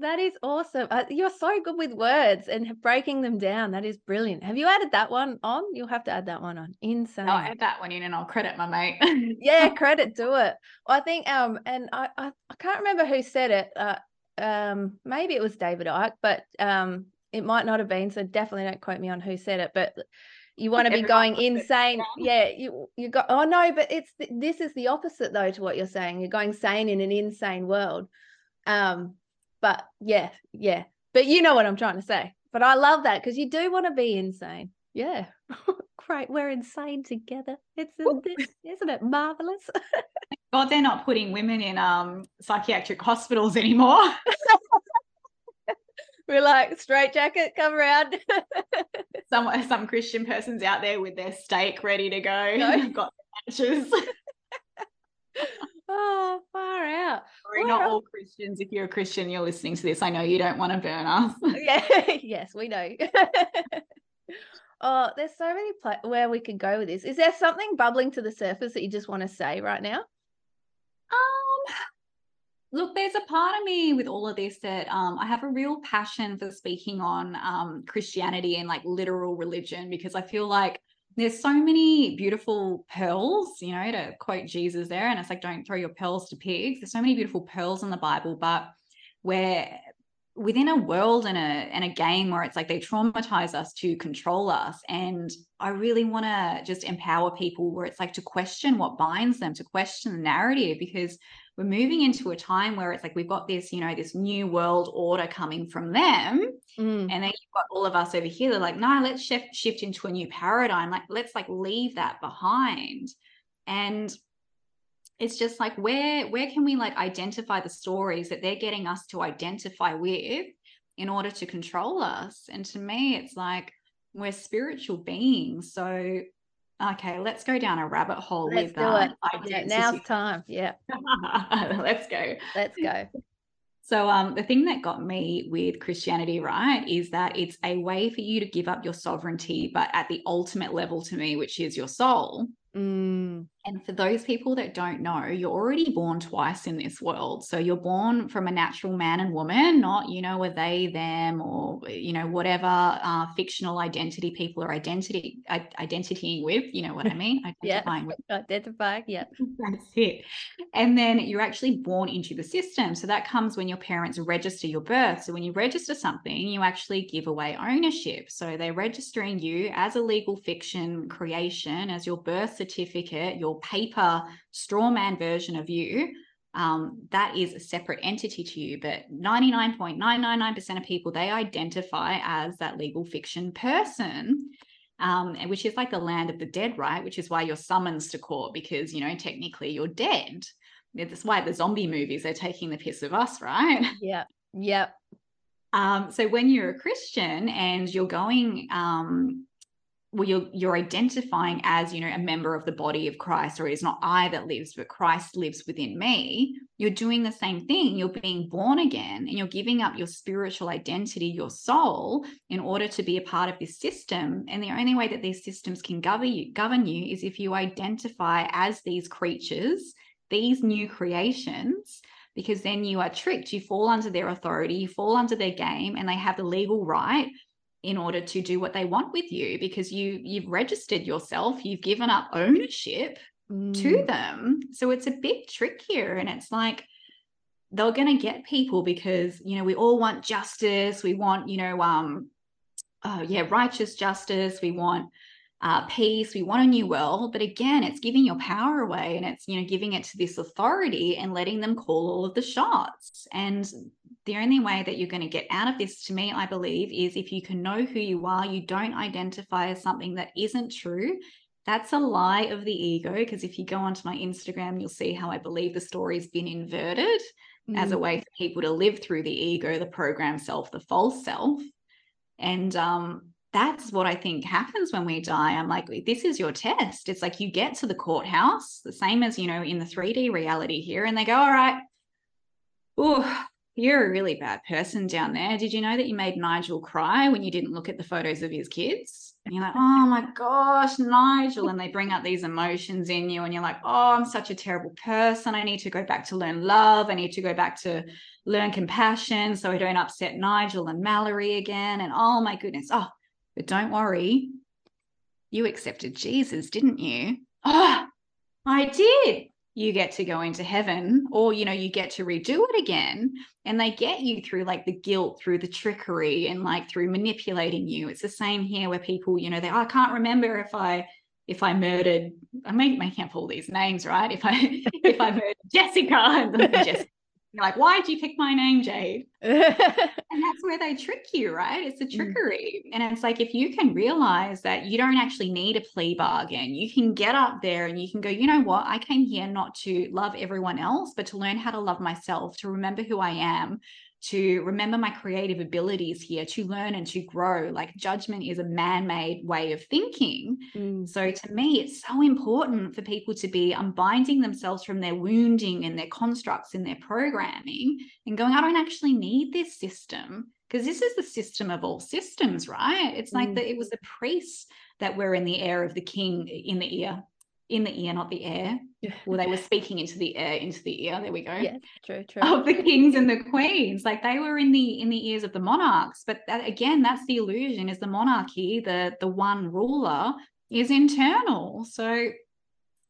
Speaker 3: That is awesome. Uh, you're so good with words and breaking them down. That is brilliant. Have you added that one on? You'll have to add that one on. Insane.
Speaker 4: I'll add that one in and I'll credit my mate.
Speaker 3: yeah, credit to it. Well, I think um and I, I, I can't remember who said it. Uh um maybe it was David Icke, but um it might not have been so definitely don't quote me on who said it but you want to be going insane. yeah you you got oh no but it's this is the opposite though to what you're saying. You're going sane in an insane world. Um but yeah yeah. But you know what i'm trying to say. But i love that because you do want to be insane. Yeah. Great. We're insane together. It's isn't it marvelous
Speaker 4: god they're not putting women in um psychiatric hospitals anymore
Speaker 3: we're like straight jacket, come around.
Speaker 4: some some Christian person's out there with their stake ready to go. No. Got matches.
Speaker 3: oh, far out.
Speaker 4: Sorry, not all Christians. If you're a Christian, you're listening to this. I know you don't want to burn us.
Speaker 3: yeah, yes, we know. oh, there's so many pla- where we could go with this. Is there something bubbling to the surface that you just want to say right now?
Speaker 4: Um, look, there's a part of me with all of this that um, I have a real passion for speaking on um, Christianity and like literal religion because I feel like there's so many beautiful pearls, you know, to quote Jesus there. And it's like, don't throw your pearls to pigs. There's so many beautiful pearls in the Bible, but where within a world and a and a game where it's like they traumatize us to control us and i really want to just empower people where it's like to question what binds them to question the narrative because we're moving into a time where it's like we've got this, you know, this new world order coming from them. Mm. And then you've got all of us over here. They're like, no, let's shift shift into a new paradigm. Like, let's like leave that behind. And it's just like where where can we like identify the stories that they're getting us to identify with in order to control us? And to me, it's like we're spiritual beings. So Okay, let's go down a rabbit hole let's with
Speaker 3: um, yeah, now's time. Yeah.
Speaker 4: let's go.
Speaker 3: Let's go.
Speaker 4: So um the thing that got me with Christianity, right, is that it's a way for you to give up your sovereignty, but at the ultimate level to me, which is your soul.
Speaker 3: Mm.
Speaker 4: And for those people that don't know, you're already born twice in this world. So you're born from a natural man and woman, not, you know, a they, them, or, you know, whatever uh, fictional identity people are identity identitying with. You know what I mean?
Speaker 3: Identifying yeah. with. Identifying, yeah.
Speaker 4: That's it. And then you're actually born into the system. So that comes when your parents register your birth. So when you register something, you actually give away ownership. So they're registering you as a legal fiction creation, as your birth certificate, your paper straw man version of you, um, that is a separate entity to you. But 99.999% of people, they identify as that legal fiction person. Um, which is like the land of the dead, right? Which is why you're summoned to court because, you know, technically you're dead. That's why the zombie movies are taking the piss of us, right?
Speaker 3: Yeah. Yep.
Speaker 4: Um, so when you're a Christian and you're going um, well you're you're identifying as you know a member of the body of Christ or it's not I that lives but Christ lives within me. You're doing the same thing. You're being born again and you're giving up your spiritual identity your soul in order to be a part of this system. And the only way that these systems can govern you govern you is if you identify as these creatures these new creations because then you are tricked. You fall under their authority you fall under their game and they have the legal right in order to do what they want with you because you you've registered yourself you've given up ownership mm. to them. So it's a big trick here and it's like they're going to get people because you know we all want justice. We want you know um oh yeah righteous justice. We want uh, peace. We want a new world. But again it's giving your power away and it's you know giving it to this authority and letting them call all of the shots. And the only way that you're going to get out of this, to me, I believe, is if you can know who you are, you don't identify as something that isn't true. That's a lie of the ego. Because if you go onto my Instagram, you'll see how I believe the story's been inverted mm. as a mm. way for people to live through the ego, the program self, the false self. And um, that's what I think happens when we die. I'm like, this is your test. It's like you get to the courthouse, the same as, you know, in the 3D reality here, and they go, all right, oh, you're a really bad person down there. Did you know that you made Nigel cry when you didn't look at the photos of his kids? And you're like, oh my gosh, Nigel. And they bring up these emotions in you, and you're like, oh, I'm such a terrible person. I need to go back to learn love. I need to go back to learn compassion so I don't upset Nigel and Mallory again. And oh my goodness. Oh, but don't worry. You accepted Jesus, didn't you? Oh, I did you get to go into heaven or you know you get to redo it again. And they get you through like the guilt through the trickery and like through manipulating you. It's the same here where people you know they oh, i can't remember if i if i murdered i may making up all these names right? If i if i murdered jessica jessica like, why did you pick my name, Jade? and that's where they trick you, right? It's a mm. trickery. Mm. And it's like, if you can realize that you don't actually need a plea bargain, you can get up there and you can go, you know what? I came here not to love everyone else, but to learn how to love myself, to remember who I am, to remember my creative abilities here, to learn and to grow. Like judgment is a man made way of thinking. Mm. So to me, it's so important for people to be unbinding themselves from their wounding and their constructs and their programming and going, I don't actually need this system because this is the system of all systems, right? It's like mm. that it was the priests that were in the air of the king in the ear in the ear, not the air. Well, they were speaking into the air, into the ear. There we go.
Speaker 3: Yeah, true, true.
Speaker 4: Of the kings and the queens, like they were in the in the ears of the monarchs. But that, again, that's the illusion: is the monarchy, the the one ruler, is internal. So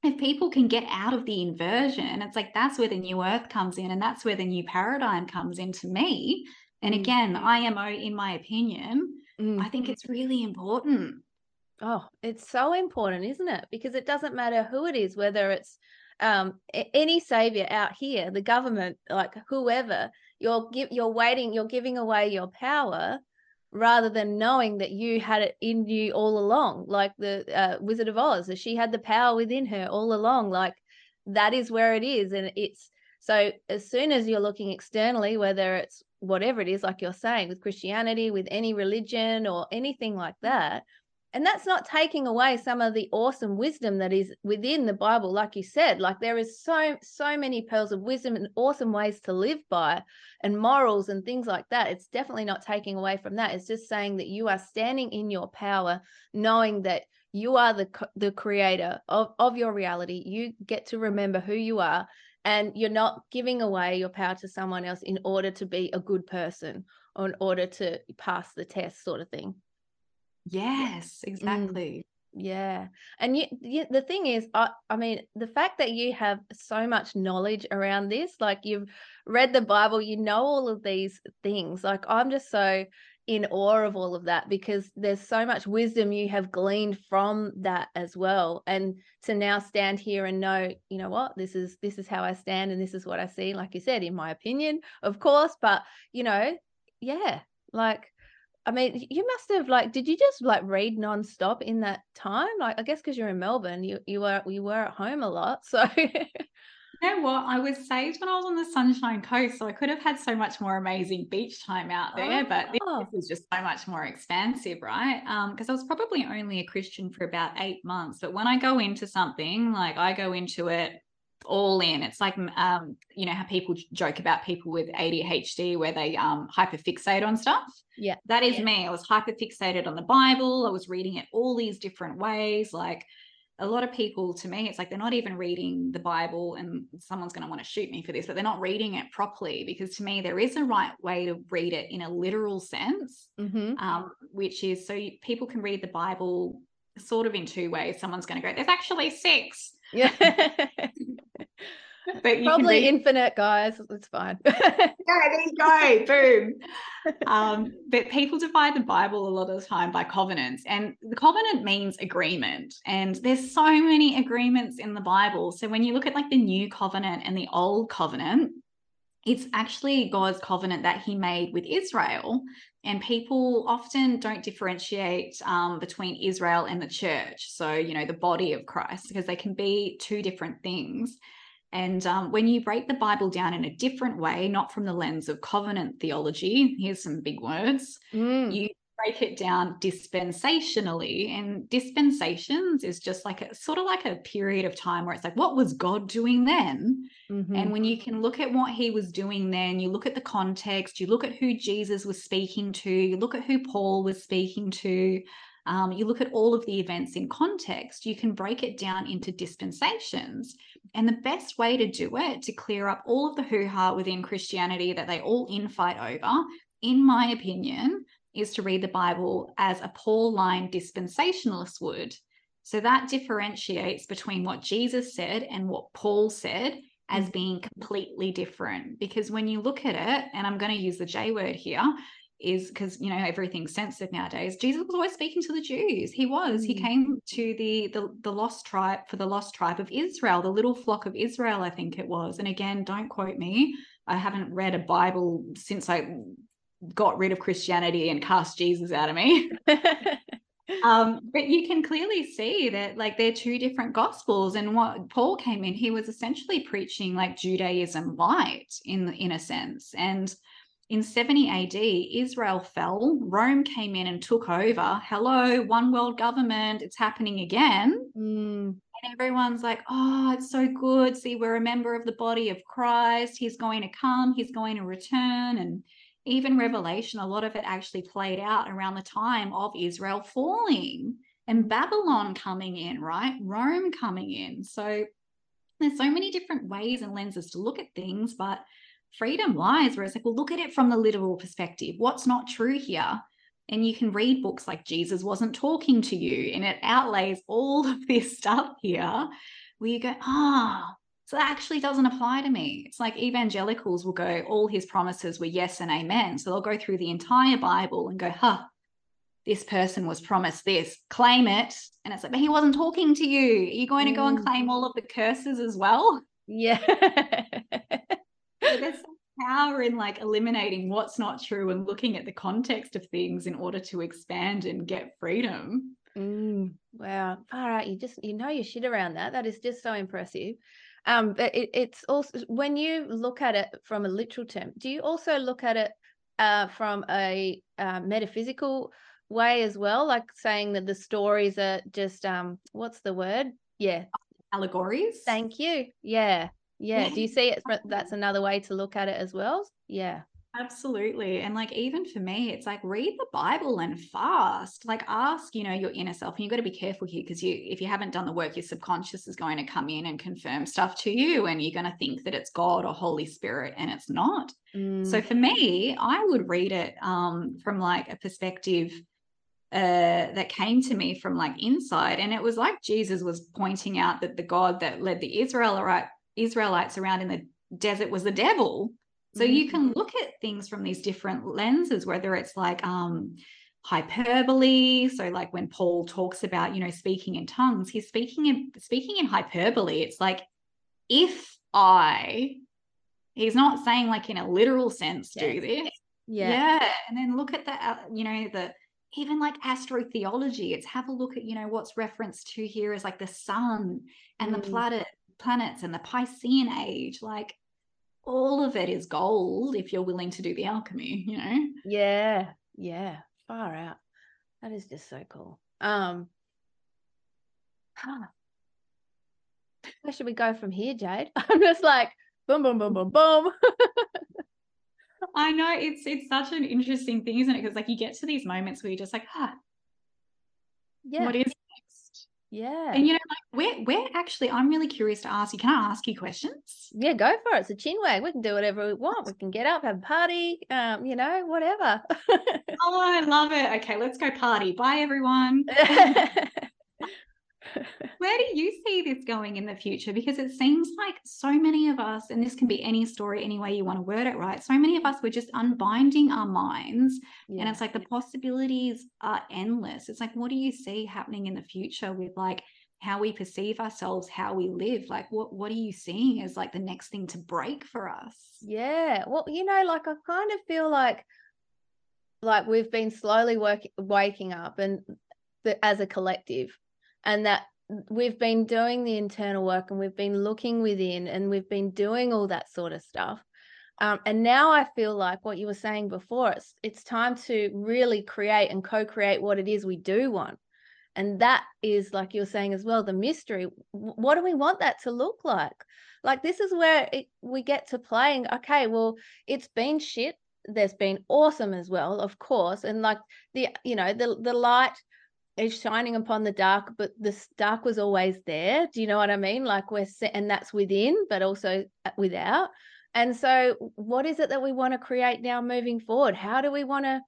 Speaker 4: if people can get out of the inversion, it's like that's where the new earth comes in, and that's where the new paradigm comes into me. And mm. again, IMO, in my opinion, mm. I think it's really important
Speaker 3: Oh, it's so important, isn't it? Because it doesn't matter who it is, whether it's um, any savior out here, the government, like whoever, you're give, you're waiting, you're giving away your power rather than knowing that you had it in you all along, like the uh, Wizard of Oz, that she had the power within her all along. Like that is where it is, and it's so as soon as you're looking externally, whether it's whatever it is, like you're saying with Christianity, with any religion or anything like that and that's not taking away some of the awesome wisdom that is within the bible like you said like there is so so many pearls of wisdom and awesome ways to live by and morals and things like that. It's definitely not taking away from that. It's just saying that you are standing in your power knowing that you are the the creator of of your reality. You get to remember who you are and you're not giving away your power to someone else in order to be a good person or in order to pass the test sort of thing
Speaker 4: Yes, mm. exactly.
Speaker 3: Mm. Yeah. And you, you, the thing is, I, I mean, the fact that you have so much knowledge around this, like you've read the Bible, you know all of these things. Like I'm just so in awe of all of that because there's so much wisdom you have gleaned from that as well and to now stand here and know you know what this is this is how i stand and this is what i see like you said in my opinion of course but you know yeah like I mean, you must have like, did you just like read nonstop in that time? Like, I guess because you're in Melbourne, you you were you were at home a lot, so.
Speaker 4: you know what? I was saved when I was on the Sunshine Coast, so I could have had so much more amazing beach time out there. Oh. But this, this was just so much more expansive, right? Because um, I was probably only a Christian for about eight months. But when I go into something, like I go into it all in. It's like, um, you know, how people joke about people with ADHD where they um, hyperfixate on stuff.
Speaker 3: Yeah.
Speaker 4: That is
Speaker 3: yeah.
Speaker 4: me. I was hyperfixated on the Bible. I was reading it all these different ways. Like a lot of people, to me, it's like they're not even reading the Bible, and someone's going to want to shoot me for this, but they're not reading it properly because to me, there is a right way to read it in a literal sense,
Speaker 3: mm-hmm.
Speaker 4: um, which is so you, people can read the Bible sort of in two ways. Someone's going to go, there's actually six.
Speaker 3: Yeah. but probably read... infinite, guys. It's fine.
Speaker 4: yeah, there you go. Boom. Um, but people divide the Bible a lot of the time by covenants, and the covenant means agreement. And there's so many agreements in the Bible. So when you look at like the new covenant and the old covenant, it's actually God's covenant that he made with Israel. And people often don't differentiate um, between Israel and the church. So, you know, the body of Christ, because they can be two different things. And um, when you break the Bible down in a different way, not from the lens of covenant theology, here's some big words, mm. you break it down dispensationally. And dispensations is just like a sort of like a period of time where it's like, what was God doing then? Mm-hmm. And when you can look at what he was doing then, you look at the context, you look at who Jesus was speaking to, you look at who Paul was speaking to. Um, you look at all of the events in context, you can break it down into dispensations. And the best way to do it, to clear up all of the hoo ha within Christianity that they all infight over, in my opinion, is to read the Bible as a Pauline dispensationalist would. So that differentiates between what Jesus said and what Paul said as mm. being completely different. Because when you look at it, and I'm going to use the J word here, is because you know everything's censored nowadays. Jesus was always speaking to the Jews. He was. He mm. came to the, the the lost tribe for the lost tribe of Israel, the little flock of Israel, I think it was. And again, don't quote me. I haven't read a Bible since I got rid of Christianity and cast Jesus out of me. um, but you can clearly see that like they're two different gospels. And what Paul came in, he was essentially preaching like Judaism light in in a sense. And in 70 AD, Israel fell. Rome came in and took over. Hello, one world government. It's happening again. Mm. And everyone's like, oh, it's so good. See, we're a member of the body of Christ. He's going to come, he's going to return. And even Revelation, a lot of it actually played out around the time of Israel falling and Babylon coming in, right? Rome coming in. So there's so many different ways and lenses to look at things, but freedom lies where it's like, well, look at it from the literal perspective. What's not true here? And you can read books like Jesus wasn't talking to you, and it outlays all of this stuff here where you go, ah, oh, so that actually doesn't apply to me. It's like evangelicals will go, all his promises were yes and amen. So they'll go through the entire Bible and go, huh, this person was promised this, claim it. And it's like, but he wasn't talking to you. Are you going to go and claim all of the curses as well?
Speaker 3: Yeah.
Speaker 4: there's some power in like eliminating what's not true and looking at the context of things in order to expand and get freedom.
Speaker 3: Mm, wow. Far out. You just, you know your shit around that. That is just so impressive. Um, but it, it's also when you look at it from a literal term, do you also look at it uh, from a uh, metaphysical way as well, like saying that the stories are just um, what's the word? Yeah,
Speaker 4: allegories.
Speaker 3: Thank you. Yeah, yeah. Do you see it? That's another way to look at it as well. Yeah.
Speaker 4: Absolutely. And like even for me, it's like read the Bible and fast. Like ask, you know, your inner self. And you've got to be careful here because you if you haven't done the work, your subconscious is going to come in and confirm stuff to you and you're going to think that it's God or Holy Spirit and it's not. Mm. So for me, I would read it um from like a perspective uh, that came to me from like inside. And it was like Jesus was pointing out that the God that led the Israelite Israelites around in the desert was the devil. So mm-hmm. you can look at things from these different lenses, whether it's like um, hyperbole. So like when Paul talks about, you know, speaking in tongues, he's speaking in speaking in hyperbole. It's like if I, he's not saying like in a literal sense do this. Yeah. yeah. And then look at the, uh, you know, the even like astrotheology. It's have a look at, you know, what's referenced to here is like the sun and mm. the planet planets and the Piscean age. Like all of it is gold if you're willing to do the alchemy, you know?
Speaker 3: Yeah, yeah, far out. That is just so cool. Um, huh. where should we go from here, Jade? I'm just like boom, boom, boom, boom, boom.
Speaker 4: I know it's it's such an interesting thing, isn't it? Because like you get to these moments where you're just like, ah, yeah, what is next?
Speaker 3: yeah.
Speaker 4: And you know, like we're we're actually I'm really curious to ask you. Can I ask you questions?
Speaker 3: Yeah, go for it. It's a chin wag. We can do whatever we want. We can get up, have a party, um, you know, whatever.
Speaker 4: oh, I love it. Okay, let's go party. Bye everyone. Where do you see this going in the future? Because it seems like so many of us, and this can be any story, any way you want to word it, right? So many of us were just unbinding our minds. Yeah. And it's like the possibilities are endless. It's like, what do you see happening in the future with like how we perceive ourselves, how we live. Like what what are you seeing as like the next thing to break for us?
Speaker 3: Yeah. Well, you know, like I kind of feel like like we've been slowly work, waking up and the, as a collective and that we've been doing the internal work and we've been looking within and we've been doing all that sort of stuff um, and now I feel like what you were saying before, it's it's time to really create and co-create what it is we do want. And that is like you're saying as well, the mystery. What do we want that to look like? Like this is where it, we get to playing. Okay, well, it's been shit. There's been awesome as well, of course. And like the, you know, the the light is shining upon the dark, but the dark was always there. Do you know what I mean? Like we're and that's within, but also uh, without. And so, what is it that we want to create now moving forward? How do we want to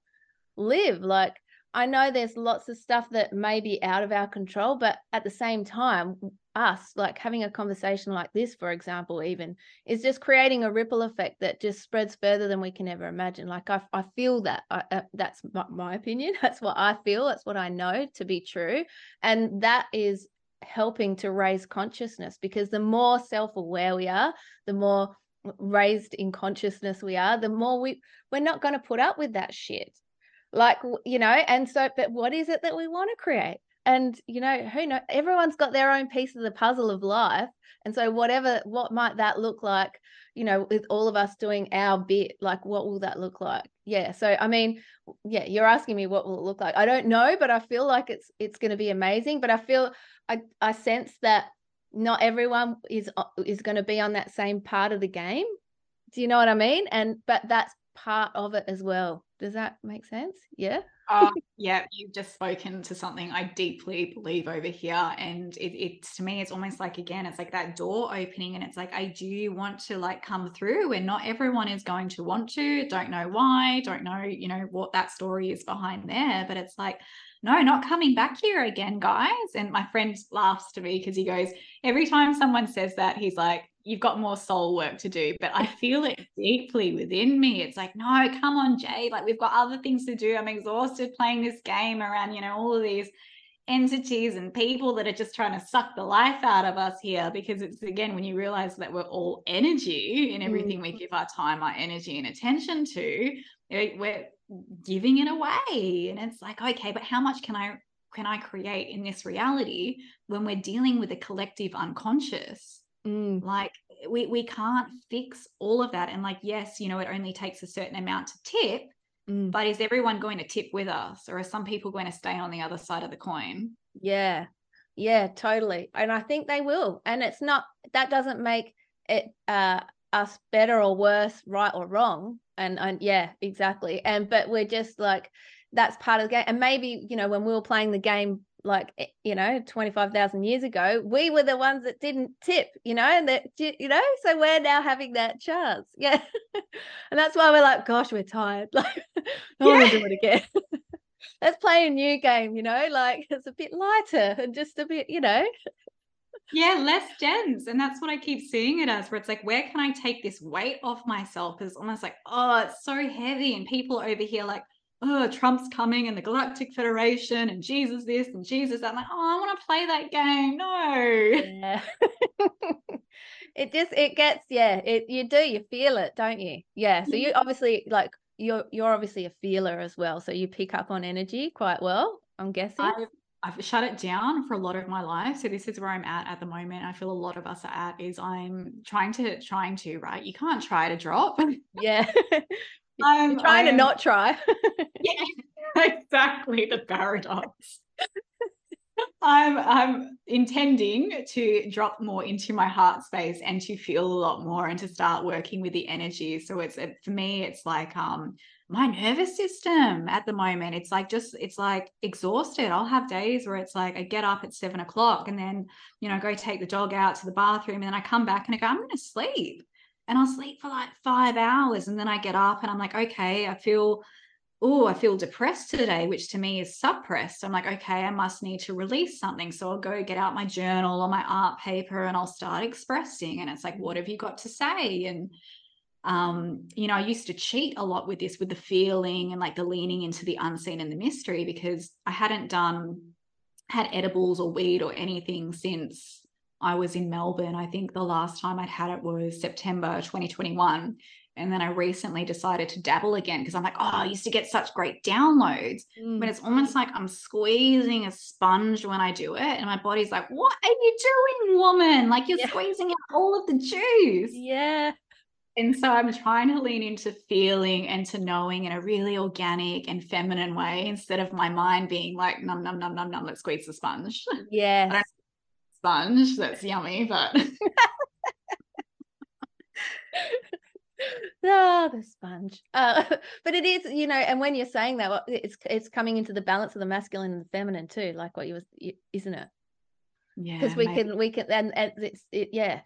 Speaker 3: live? Like, I know there's lots of stuff that may be out of our control, but at the same time, us, like having a conversation like this, for example, even is just creating a ripple effect that just spreads further than we can ever imagine. Like, I, I feel that I, uh, that's my, my opinion. That's what I feel. That's what I know to be true. And that is helping to raise consciousness because the more self aware we are, the more raised in consciousness we are, the more we we're not going to put up with that shit. Like you know, and so but what is it that we want to create? And you know, who know everyone's got their own piece of the puzzle of life. And so whatever what might that look like, you know, with all of us doing our bit, like what will that look like? Yeah. So I mean, yeah, you're asking me what will it look like. I don't know, but I feel like it's it's going to be amazing. But I feel I I sense that not everyone is uh, is going to be on that same part of the game do you know what i mean and but that's part of it as well. Does that make sense? Yeah.
Speaker 4: Uh, yeah you've just spoken to something i deeply believe over here and it, it's to me it's almost like again it's like that door opening and it's like i do want to like come through and not everyone is going to want to don't know why don't know you know what that story is behind there but it's like no, not coming back here again, guys. And my friend laughs to me because he goes, every time someone says that, he's like, you've got more soul work to do. But I feel it deeply within me. It's like, no, come on, Jay. Like, we've got other things to do. I'm exhausted playing this game around, you know, all of these entities and people that are just trying to suck the life out of us here because it's again when you realize that we're all energy in everything mm. we give our time our energy and attention to we're giving it away. And it's like okay but how much can i can i create in this reality when we're dealing with a collective unconscious? Mm. like we we can't fix all of that. And like yes you know it only takes a certain amount to tip mm. but is everyone going to tip with us or are some people going to stay on the other side of the coin?
Speaker 3: Yeah. Yeah totally. And i think they will. And it's not that doesn't make it uh us better or worse right or wrong. And and yeah exactly. And but we're just like that's part of the game. And maybe you know when we were playing the game like eh, you know 25,000 years ago we were the ones that didn't tip you know and that you know so we're now having that chance. Yeah. And that's why we're like gosh we're tired. Like I want to do it again. Let's play a new game you know like it's a bit lighter and just a bit you know
Speaker 4: yeah, less dense. And that's what I keep seeing it as, where it's like, where can I take this weight off myself? Because it's almost like, oh, it's so heavy. And people over here, like, oh, Trump's coming and the Galactic Federation and Jesus this and Jesus that. I'm like, oh, I want to play that game. No.
Speaker 3: Yeah. it just it gets, yeah, it you do, you feel it, don't you? Yeah. So you mm. obviously like you're you're obviously a feeler as well. So you pick up on energy quite well, I'm guessing.
Speaker 4: I've, I've shut it down for a lot of my life. So this is where I'm at at the moment. I feel a lot of us are at is I'm trying to trying to right. You can't try to drop.
Speaker 3: Yeah, I'm You're trying I'm, to not try.
Speaker 4: yeah, exactly the paradox. I'm I'm intending to drop more into my heart space and to feel a lot more and to start working with the energy. So it's it, for me, it's like um my nervous system at the moment. It's like just, it's like exhausted. I'll have days where it's like I get up at seven o'clock and then, you know, go take the dog out to the bathroom and then I come back and I go, I'm going to sleep. And I'll sleep for like five hours. And then I get up and I'm like, okay, I feel, oh, I feel depressed today, which to me is suppressed. I'm like, okay, I must need to release something. So I'll go get out my journal or my art paper and I'll start expressing. And it's like, what have you got to say? And um, you know, I used to cheat a lot with this, with the feeling and like the leaning into the unseen and the mystery, because I hadn't done had edibles or weed or anything since I was in Melbourne. I think the last time I'd had it was September 2021. And then I recently decided to dabble again because I'm like, oh, I used to get such great downloads. Mm. But it's almost like I'm squeezing a sponge when I do it. And my body's like, what are you doing, woman? Like you're yeah. squeezing out all of the juice.
Speaker 3: Yeah.
Speaker 4: And so I'm trying to lean into feeling and to knowing in a really organic and feminine way instead of my mind being like, num, num, num, num, num, let's squeeze the sponge.
Speaker 3: Yeah.
Speaker 4: Sponge, that's yummy, but.
Speaker 3: oh, the sponge. Uh, but it is, you know, and when you're saying that, it's it's coming into the balance of the masculine and the feminine too, like what you was, isn't it?
Speaker 4: Yeah.
Speaker 3: Because we maybe. can, we can, and, and it's, it, yeah.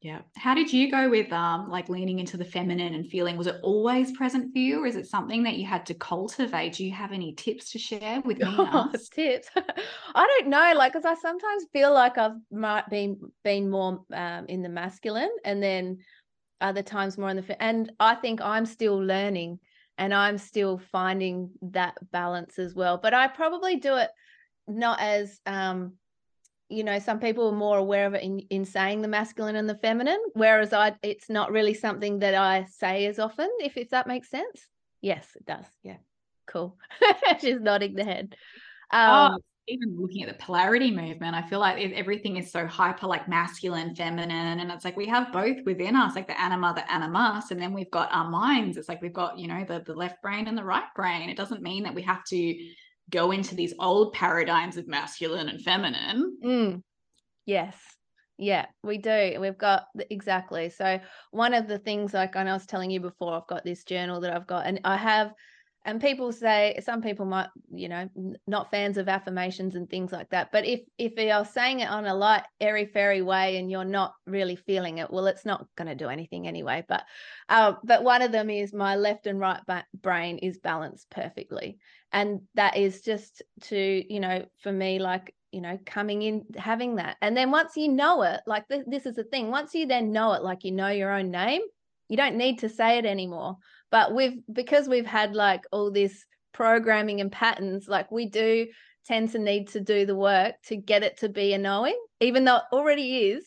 Speaker 4: Yeah. How did you go with um like leaning into the feminine and feeling? Was it always present for you, or is it something that you had to cultivate? Do you have any tips to share with me? Oh,
Speaker 3: tips. I don't know, like, because I sometimes feel like I've might been been more um, in the masculine, and then other times more in the and i think i'm still learning and i'm still finding that balance as well but i probably do it not as um you know some people are more aware of it in, in saying the masculine and the feminine whereas i it's not really something that i say as often if if that makes sense yes it does yeah cool she's nodding the head
Speaker 4: oh, um, oh, even looking at the polarity movement, I feel like everything is so hyper like masculine, feminine. And it's like we have both within us, like the anima, the animus, and then we've got our minds. It's like we've got, you know, the, the left brain and the right brain. It doesn't mean that we have to go into these old paradigms of masculine and feminine.
Speaker 3: Mm. Yes. Yeah, we do. We've got exactly. So one of the things like I was telling you before, I've got this journal that I've got, and I have and people say some people might you know not fans of affirmations and things like that but if if you're saying it on a light airy fairy way and you're not really feeling it well it's not going to do anything anyway but uh, but one of them is my left and right ba- brain is balanced perfectly and that is just to you know for me like you know coming in having that. And then once you know it like th- this is the thing once you then know it like you know your own name you don't need to say it anymore. But we've because we've had like all this programming and patterns like we do tend to need to do the work to get it to be a knowing even though it already is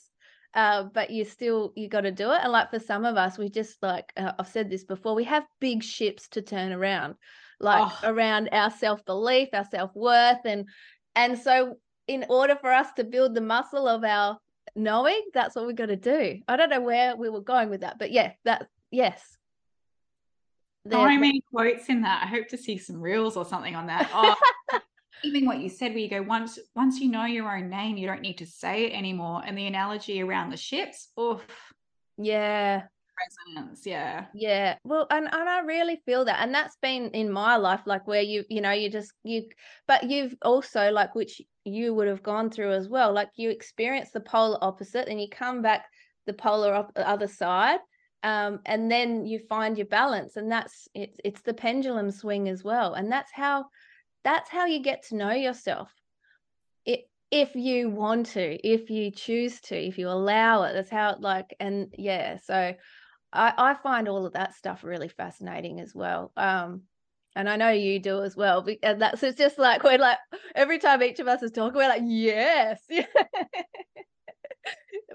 Speaker 3: uh, but you still you got to do it. And like for some of us we just like uh, i've said this before we have big ships to turn around like oh. around our self-belief our self-worth and and so in order for us to build the muscle of our knowing that's what we got to do i don't know where we were going with that but yeah that yes there.
Speaker 4: so many quotes in that. I hope to see some reels or something on that. Oh, even what you said, where you go once once you know your own name, you don't need to say it anymore. And the analogy around the ships, oof.
Speaker 3: Yeah.
Speaker 4: Resonance, yeah.
Speaker 3: Yeah. Well, and, and I really feel that. And that's been in my life, like where you, you know, you just you but you've also like which you would have gone through as well. Like you experience the polar opposite and you come back the polar op- other side um, and then you find your balance and that's it's it's the pendulum swing as well and that's how that's how you get to know yourself it, if you want to if you choose to if you allow it that's how it like and yeah so i i find all of that stuff really fascinating as well um and I know you do as well. And that's it's just like we're like every time each of us is talking, we're like, yes.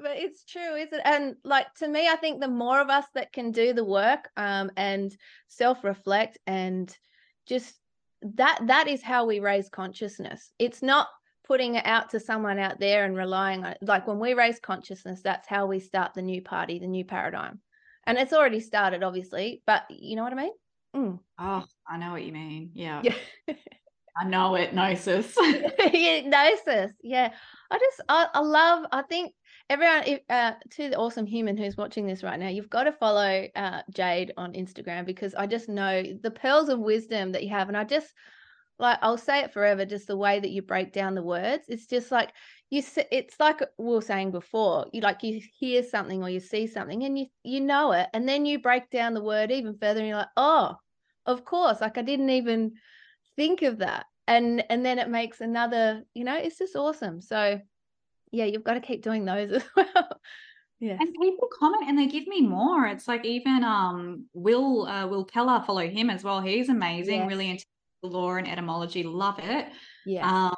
Speaker 3: but it's true, is it? And like to me, I think the more of us that can do the work um, and self-reflect and just that that is how we raise consciousness. It's not putting it out to someone out there and relying on it. Like when we raise consciousness, that's how we start the new party, the new paradigm. And it's already started, obviously, but you know what I mean?
Speaker 4: Mm. Oh, I know what you mean. Yeah. yeah. I know it, gnosis.
Speaker 3: yeah, gnosis. Yeah. I just I, I love I think everyone if, uh, to the awesome human who's watching this right now you've got to follow uh, jade on instagram because i just know the pearls of wisdom that you have and i just like i'll say it forever just the way that you break down the words it's just like you it's like we were saying before you like you hear something or you see something and you you know it and then you break down the word even further and you're like oh of course like i didn't even think of that and and then it makes another you know it's just awesome so yeah, you've got to keep doing those as well.
Speaker 4: Yeah. And people comment and they give me more. It's like even um Will uh, Will Keller, follow him as well. He's amazing, yes. really law and etymology. Love it.
Speaker 3: Yeah. Um,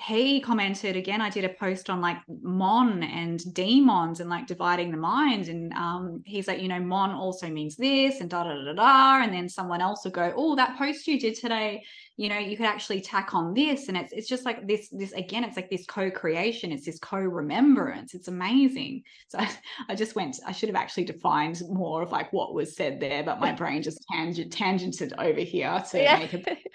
Speaker 4: he commented again i did a post on like mon and demons and like dividing the mind and um, he's like you know mon also means this and da da da da and then someone else will go oh that post you did today you know you could actually tack on this and it's it's just like this this again it's like this co-creation it's this co-remembrance it's amazing so I, I just went i should have actually defined more of like what was said there but my brain just tangent tangented over here to yeah. make a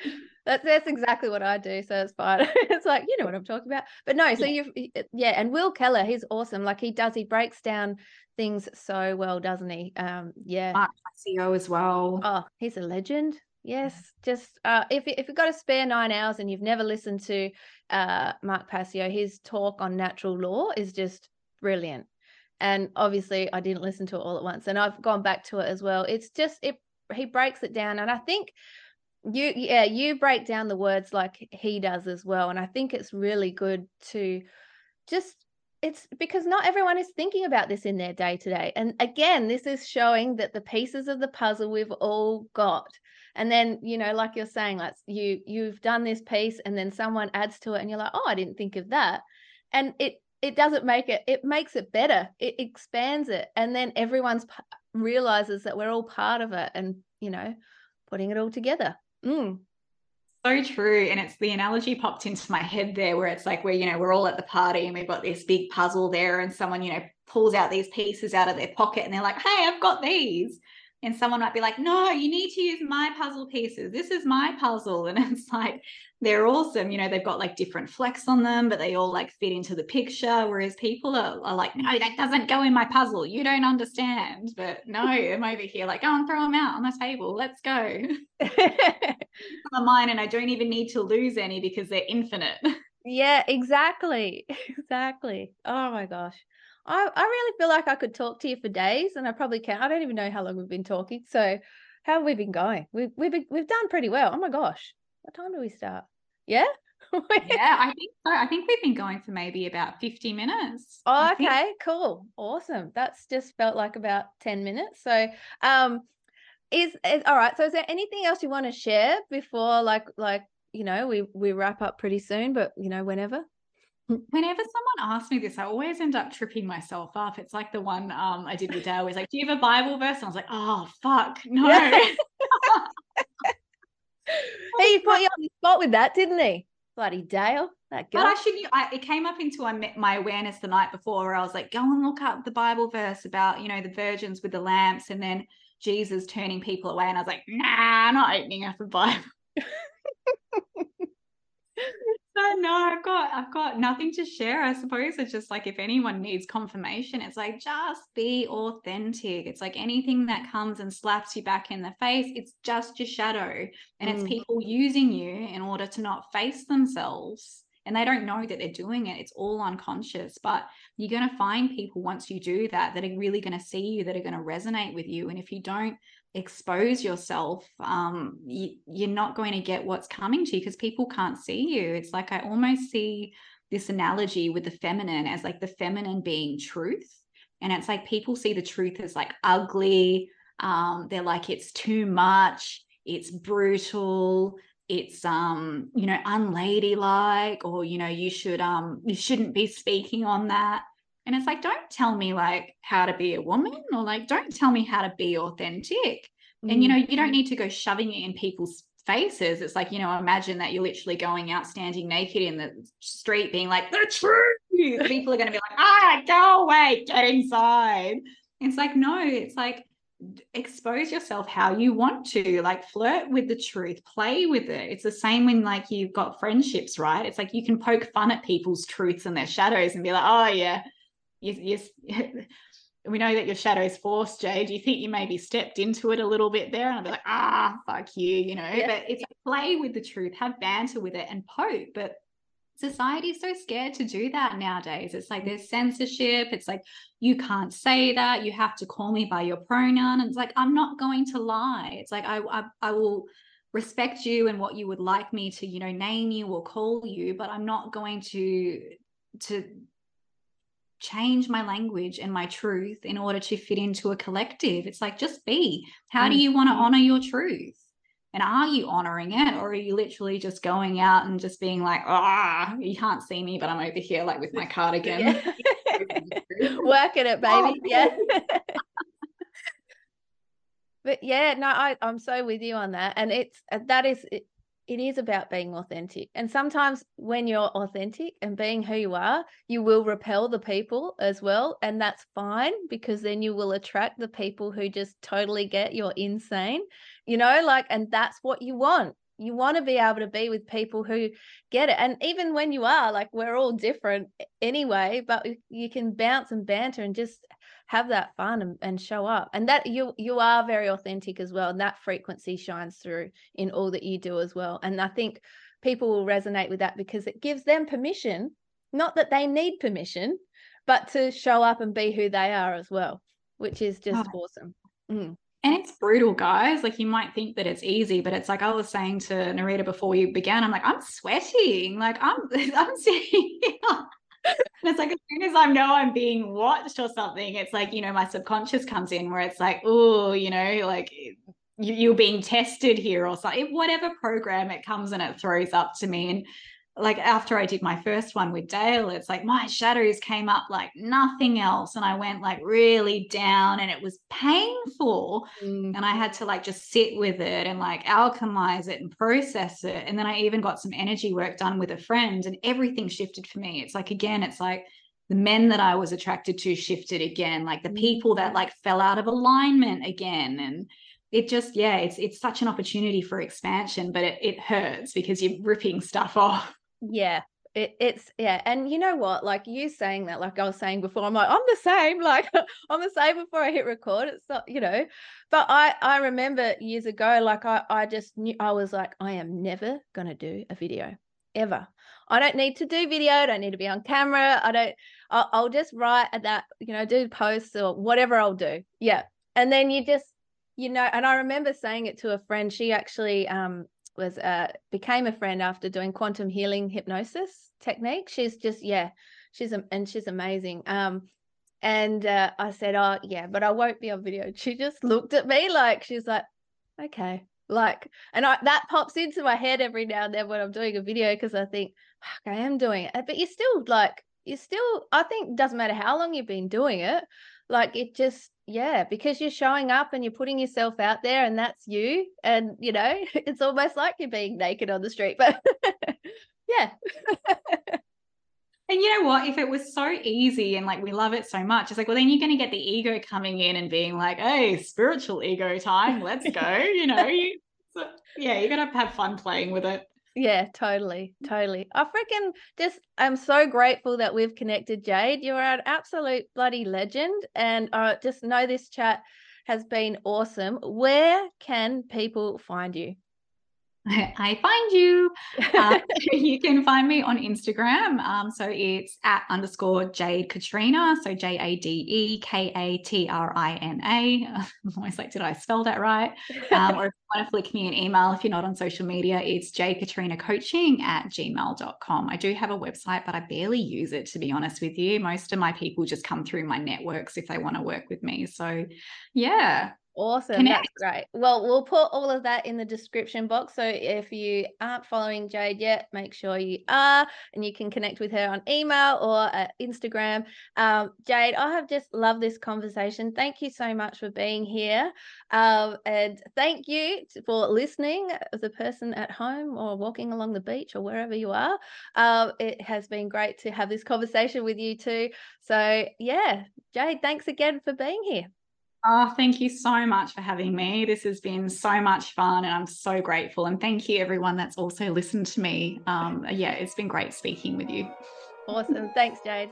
Speaker 3: That's that's exactly what I do. So it's fine. it's like you know what I'm talking about. But no, so yeah. you yeah, and Will Keller, he's awesome. Like he does, he breaks down things so well, doesn't he? Um, yeah.
Speaker 4: Mark Passio as well.
Speaker 3: Oh, he's a legend. Yes, just uh, if if you've got a spare nine hours and you've never listened to uh, Mark Passio, his talk on natural law is just brilliant. And obviously, I didn't listen to it all at once, and I've gone back to it as well. It's just it he breaks it down, and I think you yeah you break down the words like he does as well and i think it's really good to just it's because not everyone is thinking about this in their day to day and again this is showing that the pieces of the puzzle we've all got and then you know like you're saying like you you've done this piece and then someone adds to it and you're like oh i didn't think of that. And it it doesn't make it it makes it better. It expands it. And then everyone's realizes that we're all part of it and you know putting it all together. Mm.
Speaker 4: So true. And it's the analogy popped into my head there where it's like where, you know, we're all at the party and we've got this big puzzle there and someone, you know, pulls out these pieces out of their pocket and they're like, hey, I've got these and someone might be like no you need to use my puzzle pieces. This is my puzzle. And it's like they're awesome. You know they've got like different flecks on them but they all like fit into the picture whereas people are, are like no that doesn't go in my puzzle. You don't understand. But no i'm over here like go and throw them out on the table. Let's go. Mine and i don't even need to lose any because they're infinite.
Speaker 3: Yeah exactly. Exactly. Oh my gosh I, I really feel like I could talk to you for days, and I probably can. I don't even know how long we've been talking. So, how have we been going? We've we've been, we've done pretty well. Oh my gosh, what time do we start? Yeah.
Speaker 4: yeah, I think so. I think we've been going for maybe about 50 minutes.
Speaker 3: Oh, okay, cool. Awesome. That's just felt like about 10 minutes. So um is, is all right. So is there anything else you want to share before like like you know we we wrap up pretty soon, but you know, whenever?
Speaker 4: Whenever someone asks me this, I always end up tripping myself up. It's like the one um, I did with Dale was like, Do you have a Bible verse? And I was like, Oh, fuck, no. he
Speaker 3: put you on the spot with that, didn't he? Bloody Dale, that girl.
Speaker 4: But I should, I, it came up into my awareness the night before where I was like, Go and look up the Bible verse about, you know, the virgins with the lamps and then Jesus turning people away. And I was like, Nah, I'm not opening up a Bible. no, I've got I've got nothing to share. I suppose it's just like if anyone needs confirmation, it's like just be authentic. It's like anything that comes and slaps you back in the face, it's just your shadow. And mm. it's people using you in order to not face themselves. And they don't know that they're doing it. It's all unconscious. But you're going to find people once you do that that are really going to see you, that are going to resonate with you. And if you don't expose yourself, um, you, you're not going to get what's coming to you because people can't see you. It's like I almost see this analogy with the feminine as like the feminine being truth. And it's like people see the truth as like ugly. Um, they're like, it's too much, it's brutal, it's um, you know, unladylike, or you know, you should um you shouldn't be speaking on that. And it's like, don't tell me like how to be a woman or like, don't tell me how to be authentic. Mm-hmm. And, you know, you don't mm-hmm. need to go shoving it in people's faces. It's like, you know, imagine that you're literally going out standing naked in the street being like, the truth. People are going to be like, ah, go away, get inside. It's like, no, it's like, expose yourself how you want to like flirt with the truth play with it it's the same when like you've got friendships right it's like you can poke fun at people's truths and their shadows and be like oh yeah you, you, we know that your shadow is forced, Jay. Do you think you maybe stepped into it a little bit there? And I'd be like, ah, fuck you, you know. Yeah. But it's play with the truth, have banter with it, and poke. But society is so scared to do that nowadays. It's like there's censorship. It's like you can't say that. You have to call me by your pronoun. And it's like I'm not going to lie. It's like I I, I will respect you and what you would like me to you know name you or call you but i'm not going to to change my language and my truth in order to fit into a collective. It's like just be. How do you want to honor your truth? and are you honoring it or are you literally just going out and just being like ah you can't see me but i'm over here like with my cardigan
Speaker 3: yeah. working it baby oh, yeah but yeah no i i'm so with you on that and it's that is it, it is about being authentic. And sometimes when you're authentic and being who you are, you will repel the people as well. And that's fine because then you will attract the people who just totally get you're insane, you know, like, and that's what you want. You want to be able to be with people who get it. And even when you are, like, we're all different anyway, but you can bounce and banter and just have that fun and, and show up and that you you are very authentic as well and that frequency shines through in all that you do as well and i think people will resonate with that because it gives them permission not that they need permission but to show up and be who they are as well which is just oh. awesome mm.
Speaker 4: And it's brutal, guys. Like you might think that it's easy, but it's like I was saying to Nereeda before we began. I'm like, I'm sweating. Like I'm, I'm sitting here and it's like as soon as I know I'm being watched or something, it's like, you know, my subconscious comes in where it's like, oh, you know, like you're being tested here or something, whatever program it comes and it throws up to me. And like after I did my first one with Dale, it's like my shadows came up like nothing else. And I went like really down and it was painful. Mm. And I had to like just sit with it and like alchemize it and process it. And then I even got some energy work done with a friend and everything shifted for me. It's like, again, it's like, the men that I was attracted to shifted again, like the mm. people that like fell out of alignment again. And it just, yeah, it's it's such an opportunity for expansion, but it, it hurts because you're ripping stuff off
Speaker 3: yeah it, it's yeah and you know what like you saying that like i was saying before i'm like i'm the same like i'm the same before i hit record it's not you know but i i remember years ago like i i just knew i was like i am never gonna do a video ever. I don't need to do video i don't need to be on camera i don't i'll, I'll just write at that you know do posts or whatever i'll do yeah and then you just you know and i remember saying it to a friend she actually um was uh became a friend after doing quantum healing hypnosis technique. She's just yeah, she's and she's amazing. Um, and uh, I said, oh yeah, but I won't be on video. She just looked at me like she's like, okay, like, and I that pops into my head every now and then when I'm doing a video because I think I am doing it, but you're still like you're still I think doesn't matter how long you've been doing it, like it just yeah because you're showing up and you're putting yourself out there and that's you and you know it's almost like you're being naked on the street but yeah.
Speaker 4: And you know what? If it was so easy and like we love it so much it's like well then you're going to get the ego coming in and being like hey spiritual ego time let's go you know? You, so, yeah you're going to have fun playing with it
Speaker 3: yeah, totally, totally. I freaking just I'm so grateful that we've connected, Jade. You're an absolute bloody legend, and I just know this chat has been awesome. Where can people find you?
Speaker 4: I find you. Uh, you can find me on Instagram. Um, so it's at underscore Jade Katrina. So J A D E K A T R I N A. I'm always like, did I spell that right? Um, or if you want to flick me an email, if you're not on social media, it's jkatrinacoaching at gmail.com. I do have a website, but I barely use it, to be honest with you. Most of my people just come through my networks if they want to work with me. So, yeah,
Speaker 3: Awesome. Connect. That's great. Well, we'll put all of that in the description box. So if you aren't following Jade yet, make sure you are, and you can connect with her on email or Instagram. Um, Jade, I have just loved this conversation. Thank you so much for being here. Um, and thank you for listening, the person at home or walking along the beach or wherever you are. Um, it has been great to have this conversation with you too. So, yeah, Jade, thanks again for being here.
Speaker 4: Oh, thank you so much for having me. This has been so much fun and I'm so grateful. And thank you, everyone that's also listened to me. Um, yeah, it's been great speaking with you.
Speaker 3: Awesome. Thanks, Jade.